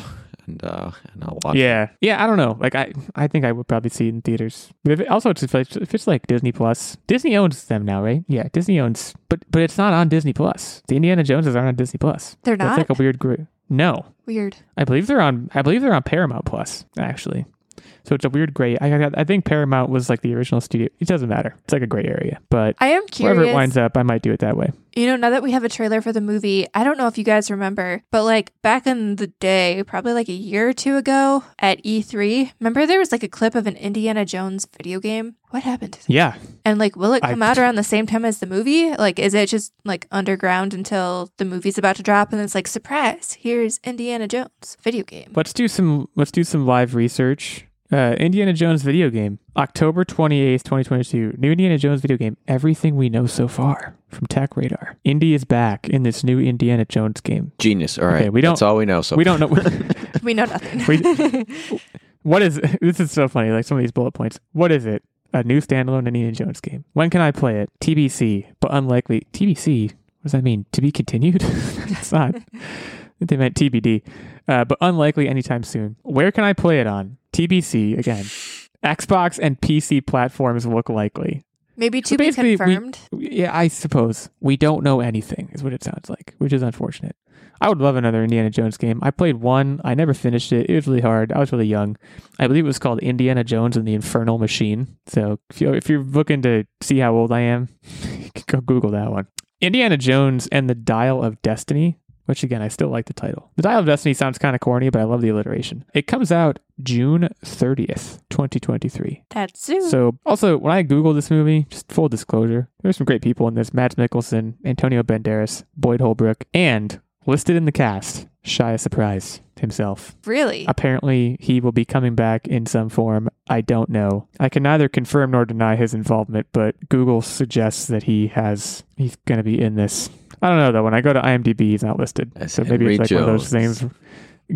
[SPEAKER 3] and uh and I'll watch. it.
[SPEAKER 1] Yeah, yeah. I don't know. Like I, I think I would probably see it in theaters. But if it, also, it's if it's, if it's like Disney Plus, Disney owns them now, right? Yeah, Disney owns, but but it's not on Disney Plus. The Indiana Joneses aren't on Disney Plus.
[SPEAKER 2] They're
[SPEAKER 1] That's
[SPEAKER 2] not
[SPEAKER 1] like a weird group. No,
[SPEAKER 2] weird.
[SPEAKER 1] I believe they're on. I believe they're on Paramount Plus actually. So it's a weird gray. I I, I think Paramount was like the original studio. It doesn't matter. It's like a gray area. But
[SPEAKER 2] I am curious.
[SPEAKER 1] wherever it winds up, I might do it that way.
[SPEAKER 2] You know, now that we have a trailer for the movie, I don't know if you guys remember, but like back in the day, probably like a year or two ago at E3, remember there was like a clip of an Indiana Jones video game? What happened to that?
[SPEAKER 1] Yeah,
[SPEAKER 2] And like, will it
[SPEAKER 1] I-
[SPEAKER 2] come out around the same time as the movie? Like, is it just like underground until the movie's about to drop and it's like, surprise, here's Indiana Jones video game?
[SPEAKER 1] Let's do some let's do some live research. Uh, Indiana Jones video game, October 28th, 2022. New Indiana Jones video game. Everything we know so far from Tech Radar. Indy is back in this new Indiana Jones game.
[SPEAKER 3] Genius. All right.
[SPEAKER 1] Okay, we don't-
[SPEAKER 3] That's all we know. So
[SPEAKER 1] we don't know [laughs]
[SPEAKER 2] We know nothing.
[SPEAKER 1] We- [laughs] what is [laughs] this is so funny. Like some of these bullet points. What is it? A new standalone Indiana Jones game. When can I play it? TBC, but unlikely. TBC. What does that mean? To be continued? it's not. They meant TBD, uh, but unlikely anytime soon. Where can I play it on? TBC again. Xbox and PC platforms look likely.
[SPEAKER 2] Maybe
[SPEAKER 1] So
[SPEAKER 2] to be
[SPEAKER 1] basically, we-
[SPEAKER 2] confirmed.
[SPEAKER 1] Yeah, I suppose we don't know anything. Is what it sounds like, which is unfortunate. I would love another Indiana Jones game. I played one. I never finished it. It was really hard. I was really young. I believe it was called Indiana Jones and the Infernal Machine. So if you if you're looking to see how old I am, you [laughs] can go Google that one. Indiana Jones and the Dial of Destiny. Which again, I still like the title. The Dial of Destiny sounds kind of corny, but I love the alliteration. It comes out June 30th, 2023.
[SPEAKER 2] That's soon.
[SPEAKER 1] So, also, when I Googled this movie, just full disclosure, there's some great people in this Mads Mikkelsen, Antonio Banderas, Boyd Holbrook, and listed in the cast, Shia Surprise himself.
[SPEAKER 2] really?
[SPEAKER 1] Apparently, he will be coming back in some form. I don't know. I can neither confirm nor deny his involvement, but Google suggests that he has, he's going to be in this. I don't know, though. When I go to IMDb, he's not listed.
[SPEAKER 3] As
[SPEAKER 1] so maybe
[SPEAKER 3] Henry
[SPEAKER 1] it's like one of those things.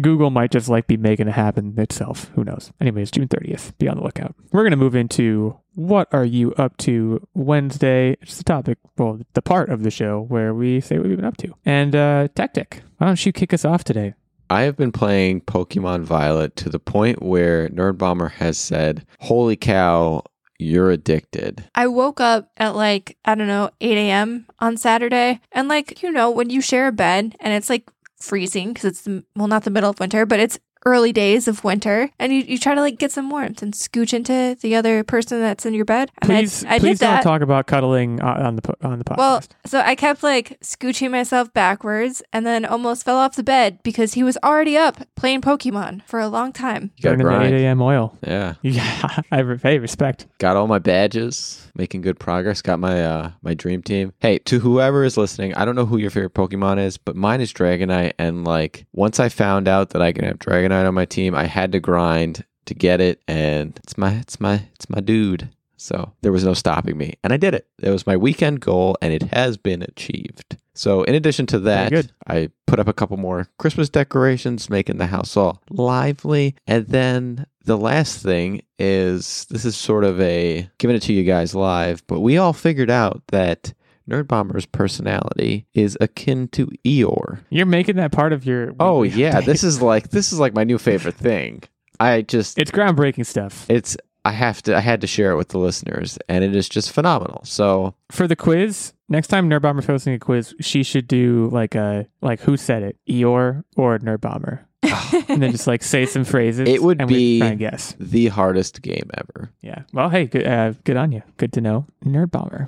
[SPEAKER 1] Google might just like be making it happen itself. Who knows? Anyways, June 30th. Be on the lookout. We're going to move into what are you up to Wednesday? It's the topic, well, the part of the show where we say what we've been up to. And uh, Tactic, why don't you kick us off today?
[SPEAKER 3] I have been playing Pokemon Violet to the point where Nerd Bomber has said, "Holy cow, you're addicted."
[SPEAKER 2] I woke up at like, I don't know, 8 a.m. on Saturday. And like, you know, when you share a bed and it's like freezing because it's, the, well, not the middle of winter, but it's early days of winter and you, you try to like get some warmth and scooch into the other person that's in your bed. And
[SPEAKER 1] Please,
[SPEAKER 2] I, I
[SPEAKER 1] please
[SPEAKER 2] did that.
[SPEAKER 1] don't talk about cuddling uh, on the on the podcast.
[SPEAKER 2] Well, so I kept like scooching myself backwards and then almost fell off the bed because he was already up playing Pokemon for a long time.
[SPEAKER 3] You got to
[SPEAKER 1] the
[SPEAKER 3] grind.
[SPEAKER 1] 8 a.m. oil.
[SPEAKER 3] Yeah, [laughs]
[SPEAKER 1] Yeah, I re- hey, respect.
[SPEAKER 3] got all my badges, making good progress. Got my uh my dream team. Hey, to whoever is listening, I don't know who your favorite Pokemon is, but mine is Dragonite. And like once I found out that I can have Dragonite on my team, I had to grind to get it, and it's my it's my it's my dude. So there was no stopping me, and I did it. It was my weekend goal, and it has been achieved. So in addition to that. I put up a couple more Christmas decorations, making the house all lively. And then the last thing is this is sort of a giving it to you guys live, but we all figured out that Nerd Bomber's personality is akin to Eeyore.
[SPEAKER 1] You're making that part of your.
[SPEAKER 3] Oh yeah,
[SPEAKER 1] update.
[SPEAKER 3] this is like this is like my new favorite thing. I just
[SPEAKER 1] It's groundbreaking stuff.
[SPEAKER 3] it's I have to I had to share it with the listeners and it is just phenomenal. So
[SPEAKER 1] For the quiz, next time Nerd Bomber's hosting a quiz, she should do like a like who said it, Eeyore or Nerd Bomber. [laughs] and then just like say some phrases.
[SPEAKER 3] It would
[SPEAKER 1] and
[SPEAKER 3] be-
[SPEAKER 1] try and guess.
[SPEAKER 3] the hardest game ever.
[SPEAKER 1] Yeah. Well, hey, good, uh, good on you. Good to know. Nerd Bomber.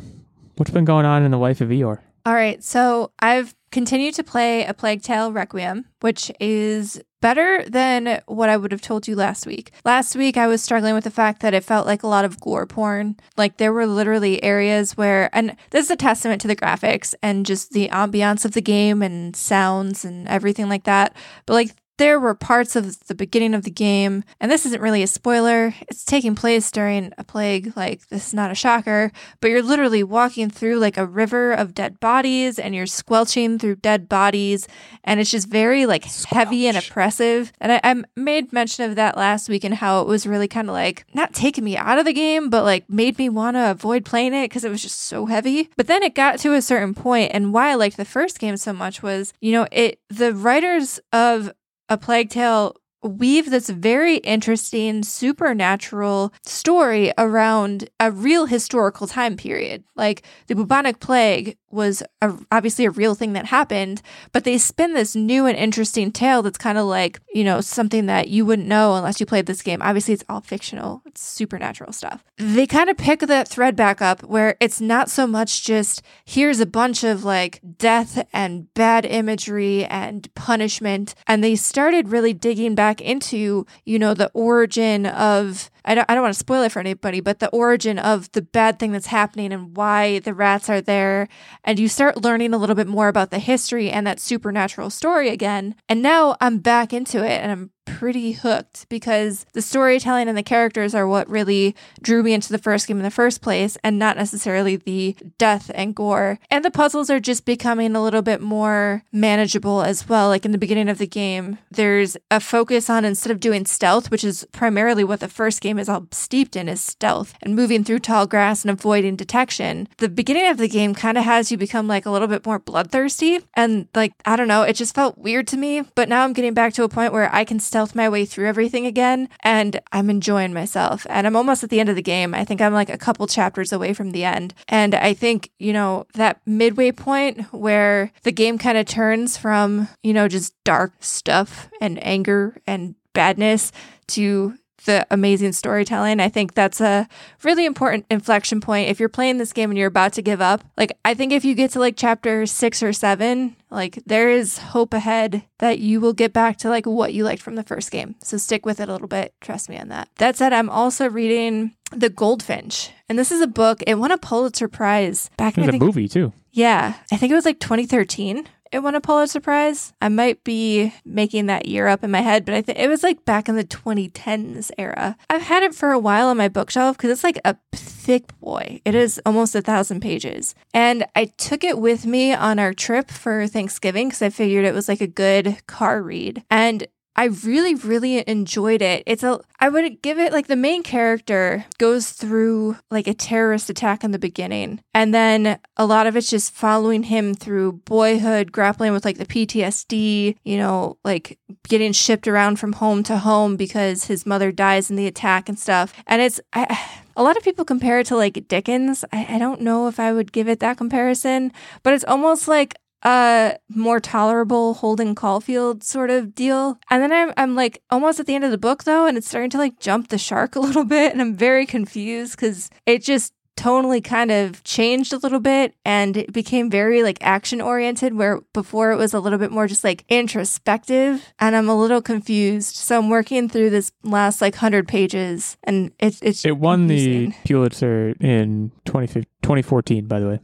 [SPEAKER 1] What's been going on in the life of Eeyore?
[SPEAKER 2] All right, so I've continued to play A Plague Tale Requiem, which is better than what I would have told you last week. Last week, I was struggling with the fact that it felt like a lot of gore porn. Like there were literally areas where, and this is a testament to the graphics and just the ambiance of the game and sounds and everything like that. But like there were parts of the beginning of the game, and this isn't really a spoiler. It's taking place during a plague. Like, this is not a shocker, but you're literally walking through like a river of dead bodies and you're squelching through dead bodies. And it's just very like heavy and oppressive. And I, I made mention of that last week and how it was really kind of like not taking me out of the game, but like made me want to avoid playing it because it was just so heavy. But then it got to a certain point, and why I liked the first game so much was, you know, it the writers of a Plague Tale weave this very interesting supernatural story around a real historical time period. Like the bubonic plague was a, obviously a real thing that happened, but they spin this new and interesting tale that's kind of like, you know, something that you wouldn't know unless you played this game. Obviously, it's all fictional, it's supernatural stuff. They kind of pick that thread back up where it's not so much just here's a bunch of like death and bad imagery and punishment. And they started really digging back into, you know, the origin of I don't, I don't want to spoil it for anybody, but the origin of the bad thing that's happening and why the rats are there. And you start learning a little bit more about the history and that supernatural story again. And now I'm back into it and I'm pretty hooked because the storytelling and the characters are what really drew me into the first game in the first place and not necessarily the death and gore. And the puzzles are just becoming a little bit more manageable as well. Like in the beginning of the game, there's a focus on instead of doing stealth, which is primarily what the first game is all steeped in is stealth and moving through tall grass and avoiding detection. The beginning of the game kind of has you become like a little bit more bloodthirsty and like I don't know, it just felt weird to me, but now I'm getting back to a point where I can stealth my way through everything again and I'm enjoying myself. And I'm almost at the end of the game. I think I'm like a couple chapters away from the end. And I think, you know, that midway point where the game kind of turns from, you know, just dark stuff and anger and badness to the amazing storytelling. I think that's a really important inflection point. If you're playing this game and you're about to give up, like I think if you get to like chapter six or seven, like there is hope ahead that you will get back to like what you liked from the first game. So stick with it a little bit. Trust me on that. That said, I'm also reading The Goldfinch. And this is a book. It won a Pulitzer Prize back in
[SPEAKER 1] a movie too.
[SPEAKER 2] yeah, I think it was like 2013. It won a Pulitzer Prize. I might be making that year up in my head, but I think it was like back in the 2010s era. I've had it for a while on my bookshelf because it's like a thick boy. It is almost a thousand pages. And I took it with me on our trip for Thanksgiving because I figured it was like a good car read. And I really, really enjoyed it. It's a, I would give it like the main character goes through like a terrorist attack in the beginning. And then a lot of it's just following him through boyhood, grappling with like the PTSD, you know, like getting shipped around from home to home because his mother dies in the attack and stuff. And it's, I, [sighs] a lot of people compare it to like Dickens. I, I don't know if I would give it that comparison, but it's almost like a more tolerable Holden Caulfield sort of deal. And then I'm, I'm like almost at the end of the book though, and it's starting to like jump the shark [laughs] a little bit. And I'm very confused because it just tonally kind of changed a little bit and it became very like action oriented where before it was a little bit more just like introspective and I'm a little confused. So I'm working through this last like 100 pages and it's it's
[SPEAKER 1] It won the. Pulitzer in 2015 2014, by the way.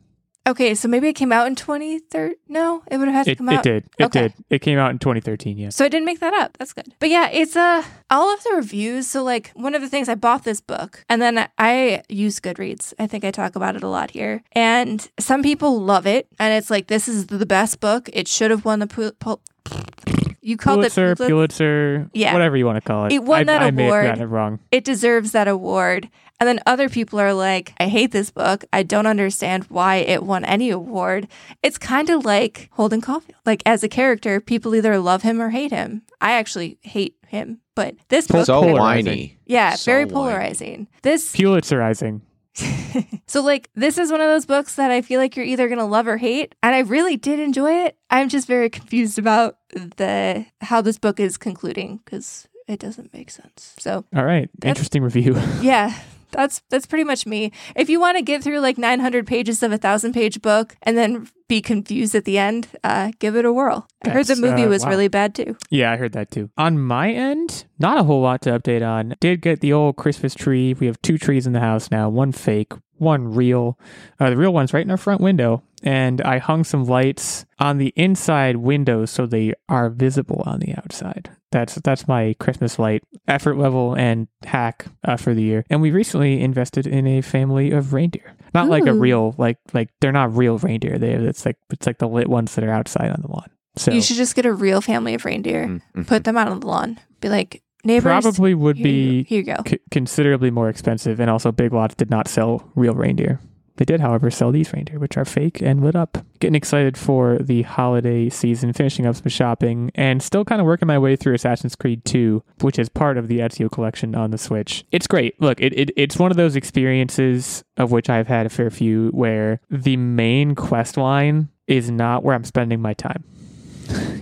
[SPEAKER 2] Okay, so maybe it came out in 2013. No, it would have had to
[SPEAKER 1] It,
[SPEAKER 2] come
[SPEAKER 1] it
[SPEAKER 2] out.
[SPEAKER 1] It did. It
[SPEAKER 2] Okay.
[SPEAKER 1] did. It came out in 2013, yes.
[SPEAKER 2] So I didn't make that up. That's good. But yeah, it's uh, all of the reviews. So like one of the things I bought this book and then I use Goodreads. I think I talk about it a lot here. And some people love it and it's like this is the best book. It should have won the Pul- Pul- you called
[SPEAKER 1] Pulitzer,
[SPEAKER 2] it Pulitzer.
[SPEAKER 1] Pulitzer,
[SPEAKER 2] Yeah.
[SPEAKER 1] whatever you want to call it.
[SPEAKER 2] It won
[SPEAKER 1] I,
[SPEAKER 2] that
[SPEAKER 1] I may have
[SPEAKER 2] award.
[SPEAKER 1] gotten it wrong.
[SPEAKER 2] It deserves that award. And then other people are like, I hate this book. I don't understand why it won any award. It's kind of like Holden Caulfield. Like as a character, people either love him or hate him. I actually hate him, but this book,
[SPEAKER 3] so whiny.
[SPEAKER 2] yeah,
[SPEAKER 3] so
[SPEAKER 2] very
[SPEAKER 3] whiny.
[SPEAKER 2] polarizing. This
[SPEAKER 1] Pulitzerizing. [laughs]
[SPEAKER 2] so, like, this is one of those books that I feel like you're either going to love or hate. And I really did enjoy it. I'm just very confused about the how this book is concluding because it doesn't make sense. So,
[SPEAKER 1] All right. Interesting review. [laughs]
[SPEAKER 2] yeah. That's that's pretty much me. If you want to get through like 900 pages of a thousand page book and then be confused at the end, uh, give it a whirl. I heard the movie
[SPEAKER 1] uh,
[SPEAKER 2] was
[SPEAKER 1] wow.
[SPEAKER 2] really bad too.
[SPEAKER 1] Yeah, I heard that too. On my end, not a whole lot to update on. Did get the old Christmas tree. We have two trees in the house now, one fake, one real. Uh, the real one's right in our front window. And I hung some lights on the inside windows so they are visible on the outside. That's that's my Christmas light effort level and hack uh, for the year. And we recently invested in a family of reindeer. Not like a real like like they're not real reindeer. They it's like it's like the lit ones that are outside on the lawn. So
[SPEAKER 2] You should just get a real family of reindeer,
[SPEAKER 3] Mm-hmm.
[SPEAKER 2] put them out on the lawn, be like neighbors.
[SPEAKER 1] probably would
[SPEAKER 2] here
[SPEAKER 1] be
[SPEAKER 2] go. here you go.
[SPEAKER 1] c- considerably more expensive, and also Big Lots did not sell real reindeer. They did, however, sell these reindeer, which are fake and lit up. Getting excited for the holiday season, finishing up some shopping, and still kind of working my way through Assassin's Creed 2, which is part of the Ezio collection on the Switch. It's great. Look, it, it it's one of those experiences of which I've had a fair few where the main quest line is not where I'm spending my time.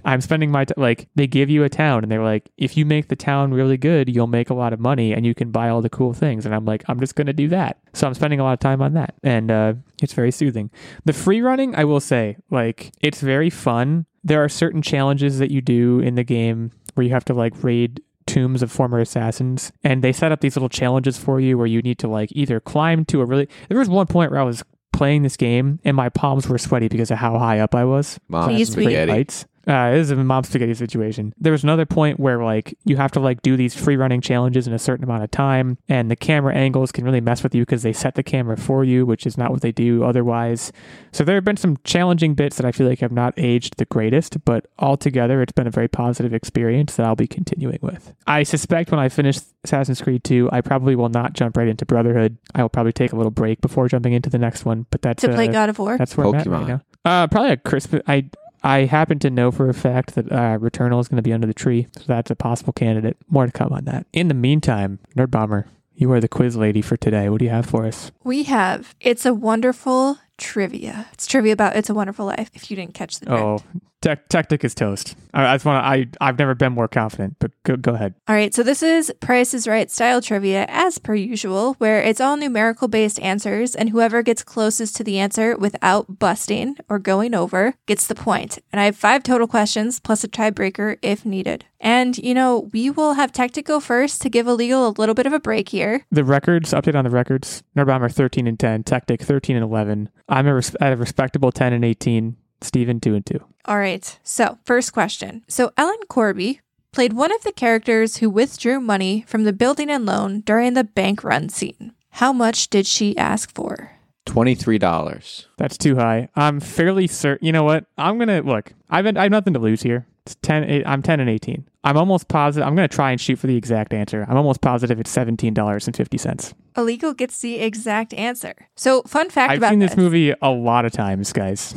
[SPEAKER 1] [laughs] I'm spending my t- like they give you a town and they're like if you make the town really good you'll make a lot of money and you can buy all the cool things and I'm like I'm just going to do that. So I'm spending a lot of time on that and uh it's very soothing. The free running I will say like it's very fun. There are certain challenges that you do in the game where you have to like raid tombs of former assassins and they set up these little challenges for you where you need to like either climb to a really there was one point where I was playing this game and my palms were sweaty because of how high up I was.
[SPEAKER 3] Mom
[SPEAKER 2] Please,
[SPEAKER 3] spaghetti.
[SPEAKER 1] heights. Uh, it is a mom spaghetti situation. There was another point where like you have to like do these free running challenges in a certain amount of time, and the camera angles can really mess with you because they set the camera for you, which is not what they do otherwise. So there have been some challenging bits that I feel like have not aged the greatest, but altogether it's been a very positive experience that I'll be continuing with. I suspect when I finish Assassin's Creed 2, I probably will not jump right into Brotherhood. I will probably take a little break before jumping into the next one, but that's
[SPEAKER 2] To play
[SPEAKER 1] uh,
[SPEAKER 2] God of War.
[SPEAKER 1] that's where I'm at right now. Uh, probably a Christmas. I I happen to know for a fact that uh, Returnal is going to be under the tree, so that's a possible candidate. More to come on that. In the meantime, Nerd Bomber, you are the quiz lady for today. What do you have for us?
[SPEAKER 2] We have It's a Wonderful Trivia. It's trivia about It's a Wonderful Life, if you didn't catch the drift.
[SPEAKER 1] Oh, tech tactic is toast. I, I just want to. I I've never been more confident, but go, go ahead.
[SPEAKER 2] All right, so this is Price is Right style trivia, as per usual, where it's all numerical based answers, and whoever gets closest to the answer without busting or going over gets the point. And I have five total questions plus a tiebreaker if needed. And, you know, we will have Tactic go first to give Illegal a little bit of a break here.
[SPEAKER 1] The records update on the records. Nerd Bomber thirteen and ten. Tactic thirteen and eleven. I'm a res- at a respectable ten and eighteen. Steven two and two.
[SPEAKER 2] All right, so first question. So Ellen Corby played one of the characters who withdrew money from the building and loan during the bank run scene. How much did she ask for?
[SPEAKER 3] Twenty-three dollars.
[SPEAKER 1] That's too high. I'm fairly certain. You know what? I'm gonna look. I've been, I have nothing to lose here. It's ten. eight- I'm ten and eighteen. I'm almost positive. I'm gonna try and shoot for the exact answer. I'm almost positive it's seventeen dollars and fifty cents.
[SPEAKER 2] Illegal gets the exact answer. So, fun fact
[SPEAKER 1] I've
[SPEAKER 2] about
[SPEAKER 1] seen this movie a lot of times, guys.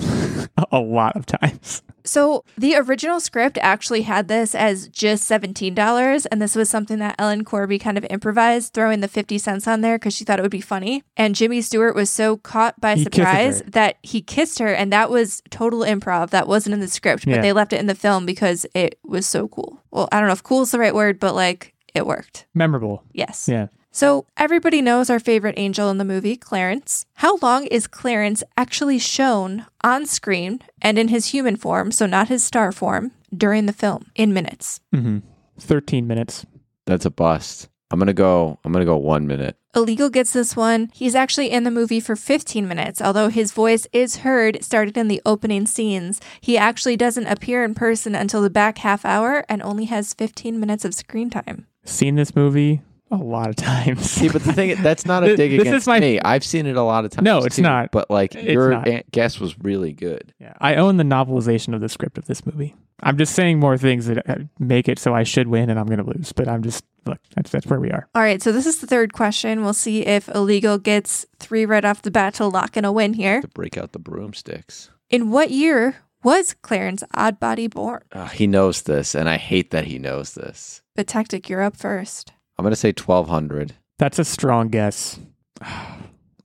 [SPEAKER 1] [laughs] a lot of times.
[SPEAKER 2] So, the original script actually had this as just $17, and this was something that Ellen Corby kind of improvised, throwing the 50 cents on there because she thought it would be funny. And Jimmy Stewart was so caught by
[SPEAKER 1] He
[SPEAKER 2] surprise that he kissed her, and that was total improv. That wasn't in the script, but
[SPEAKER 1] Yeah.
[SPEAKER 2] they left it in the film because it was so cool. Well, I don't know if cool is the right word, but like it worked.
[SPEAKER 1] Memorable.
[SPEAKER 2] Yes.
[SPEAKER 1] Yeah.
[SPEAKER 2] So, everybody knows our favorite angel in the movie, Clarence. How long is Clarence actually shown on screen and in his human form, so not his star form, during the film in minutes?
[SPEAKER 1] Mm-hmm. Thirteen minutes.
[SPEAKER 3] That's a bust. I'm gonna go. I'm gonna go one minute.
[SPEAKER 2] Illegal gets this one. He's actually in the movie for 15 minutes, although his voice is heard started in the opening scenes. He actually doesn't appear in person until the back half hour and only has 15 minutes of screen time.
[SPEAKER 1] Seen this movie a lot of times.
[SPEAKER 3] See, but the thing [laughs] that's not a
[SPEAKER 1] This-
[SPEAKER 3] dig
[SPEAKER 1] this is
[SPEAKER 3] against
[SPEAKER 1] my-
[SPEAKER 3] me. I've seen it a lot of times.
[SPEAKER 1] No, it's
[SPEAKER 3] too,
[SPEAKER 1] not.
[SPEAKER 3] But like
[SPEAKER 1] It's
[SPEAKER 3] your
[SPEAKER 1] not.
[SPEAKER 3] guess was really good.
[SPEAKER 1] Yeah, I own the novelization of the script of this movie. I'm just saying more things that uh, make it so I should win and I'm going to lose. But I'm just look. That's that's where we are.
[SPEAKER 2] All right, so this is the third question. We'll see if Illegal gets three right off the bat to lock in a win here.
[SPEAKER 3] To break out the broomsticks.
[SPEAKER 2] In what year was Clarence Odbody born?
[SPEAKER 3] Uh, he knows this, and I hate that he knows this.
[SPEAKER 2] But Tactic, you're up first.
[SPEAKER 3] I'm gonna say 1200.
[SPEAKER 1] That's a strong guess. [sighs]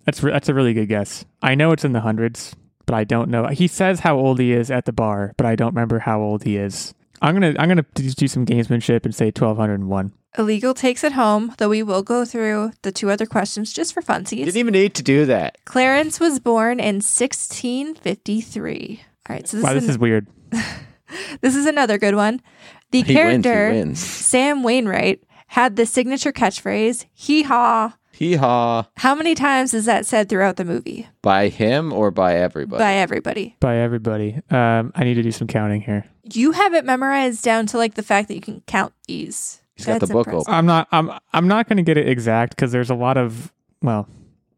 [SPEAKER 1] That's re- that's a really good guess. I know it's in the hundreds, but I don't know. He says how old he is at the bar, but I don't remember how old he is. I'm gonna I'm gonna do do some gamesmanship and say 1201.
[SPEAKER 2] Illegal takes it home, though we will go through the two other questions just for funsies.
[SPEAKER 3] Didn't even need to do that.
[SPEAKER 2] Clarence was born in 1653. All right, so this,
[SPEAKER 1] Wow,
[SPEAKER 2] is,
[SPEAKER 1] this is weird. [laughs]
[SPEAKER 2] this is another good one. The
[SPEAKER 3] He
[SPEAKER 2] character
[SPEAKER 3] wins. Wins.
[SPEAKER 2] Sam Wainwright had the signature catchphrase "hee haw."
[SPEAKER 3] Hee haw.
[SPEAKER 2] How many times is that said throughout the movie
[SPEAKER 3] By him or by everybody?
[SPEAKER 2] by everybody?
[SPEAKER 1] By everybody. Um, I need to do some counting here.
[SPEAKER 2] You have it memorized down to like the fact that you can count these.
[SPEAKER 3] He's got the book
[SPEAKER 2] impressive.
[SPEAKER 3] open.
[SPEAKER 1] I'm not I'm I'm not gonna get it exact because there's a lot of well,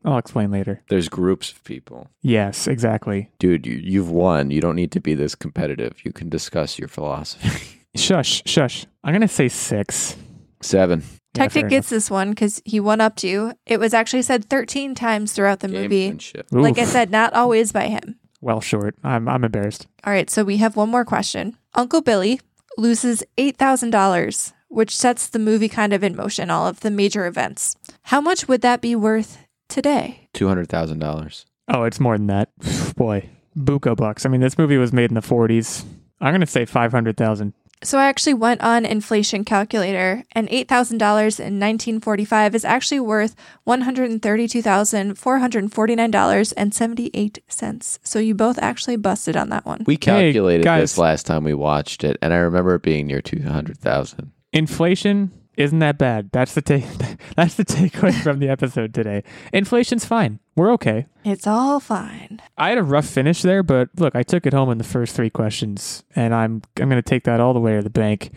[SPEAKER 1] I'll explain later.
[SPEAKER 3] There's groups of people.
[SPEAKER 1] Yes, exactly.
[SPEAKER 3] Dude, you, you've won. You don't need to be this competitive. You can discuss your philosophy. [laughs]
[SPEAKER 1] Shush, shush. I'm gonna say six.
[SPEAKER 3] Seven.
[SPEAKER 1] Yeah,
[SPEAKER 2] Tactic gets this one because he won up to you. It was actually said 13 times throughout the movie.
[SPEAKER 3] Gamesmanship.
[SPEAKER 2] Like I
[SPEAKER 1] Oof.
[SPEAKER 2] said, not always by him.
[SPEAKER 1] well short. I'm I'm embarrassed.
[SPEAKER 2] All right, so we have one more question. Uncle Billy loses $8,000, which sets the movie kind of in motion, all of the major events. How much would that be worth today?
[SPEAKER 3] $200,000.
[SPEAKER 1] Oh, it's more than that. [sighs] Boy, buco bucks. I mean, this movie was made in the 40s. I'm gonna say five hundred thousand.
[SPEAKER 2] So I actually went on inflation calculator, and $8,000 in 1945 is actually worth $132,449.78. So you both actually busted on that one.
[SPEAKER 3] We calculated
[SPEAKER 1] guys.
[SPEAKER 3] this last time we watched it, and I remember it being near 200,000.
[SPEAKER 1] Inflation isn't that bad. That's the take. [laughs] That's the takeaway [laughs] from the episode today. Inflation's fine. We're okay.
[SPEAKER 2] It's all fine.
[SPEAKER 1] I had a rough finish there, but look, I took it home in the first three questions, and I'm I'm going to take that all the way to the bank.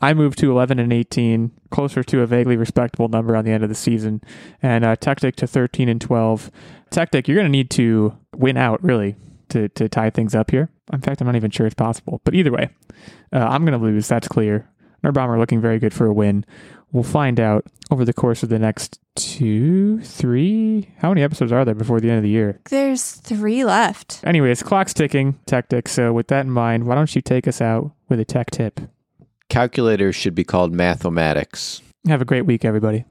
[SPEAKER 1] I moved to 11 and 18, closer to a vaguely respectable number on the end of the season, and uh, Tactic to 13 and 12. Tactic, you're going to need to win out really to to tie things up here. In fact, I'm not even sure it's possible. But either way, uh, I'm going to lose. That's clear. Nerdbomber looking very good for a win. We'll find out over the course of the next two, three. How many episodes are there before the end of the year?
[SPEAKER 2] There's three left.
[SPEAKER 1] Anyways, clock's ticking, Tactic. So with that in mind, why don't you take us out with a tech tip?
[SPEAKER 3] Calculators should be called mathematics.
[SPEAKER 1] Have a great week, everybody.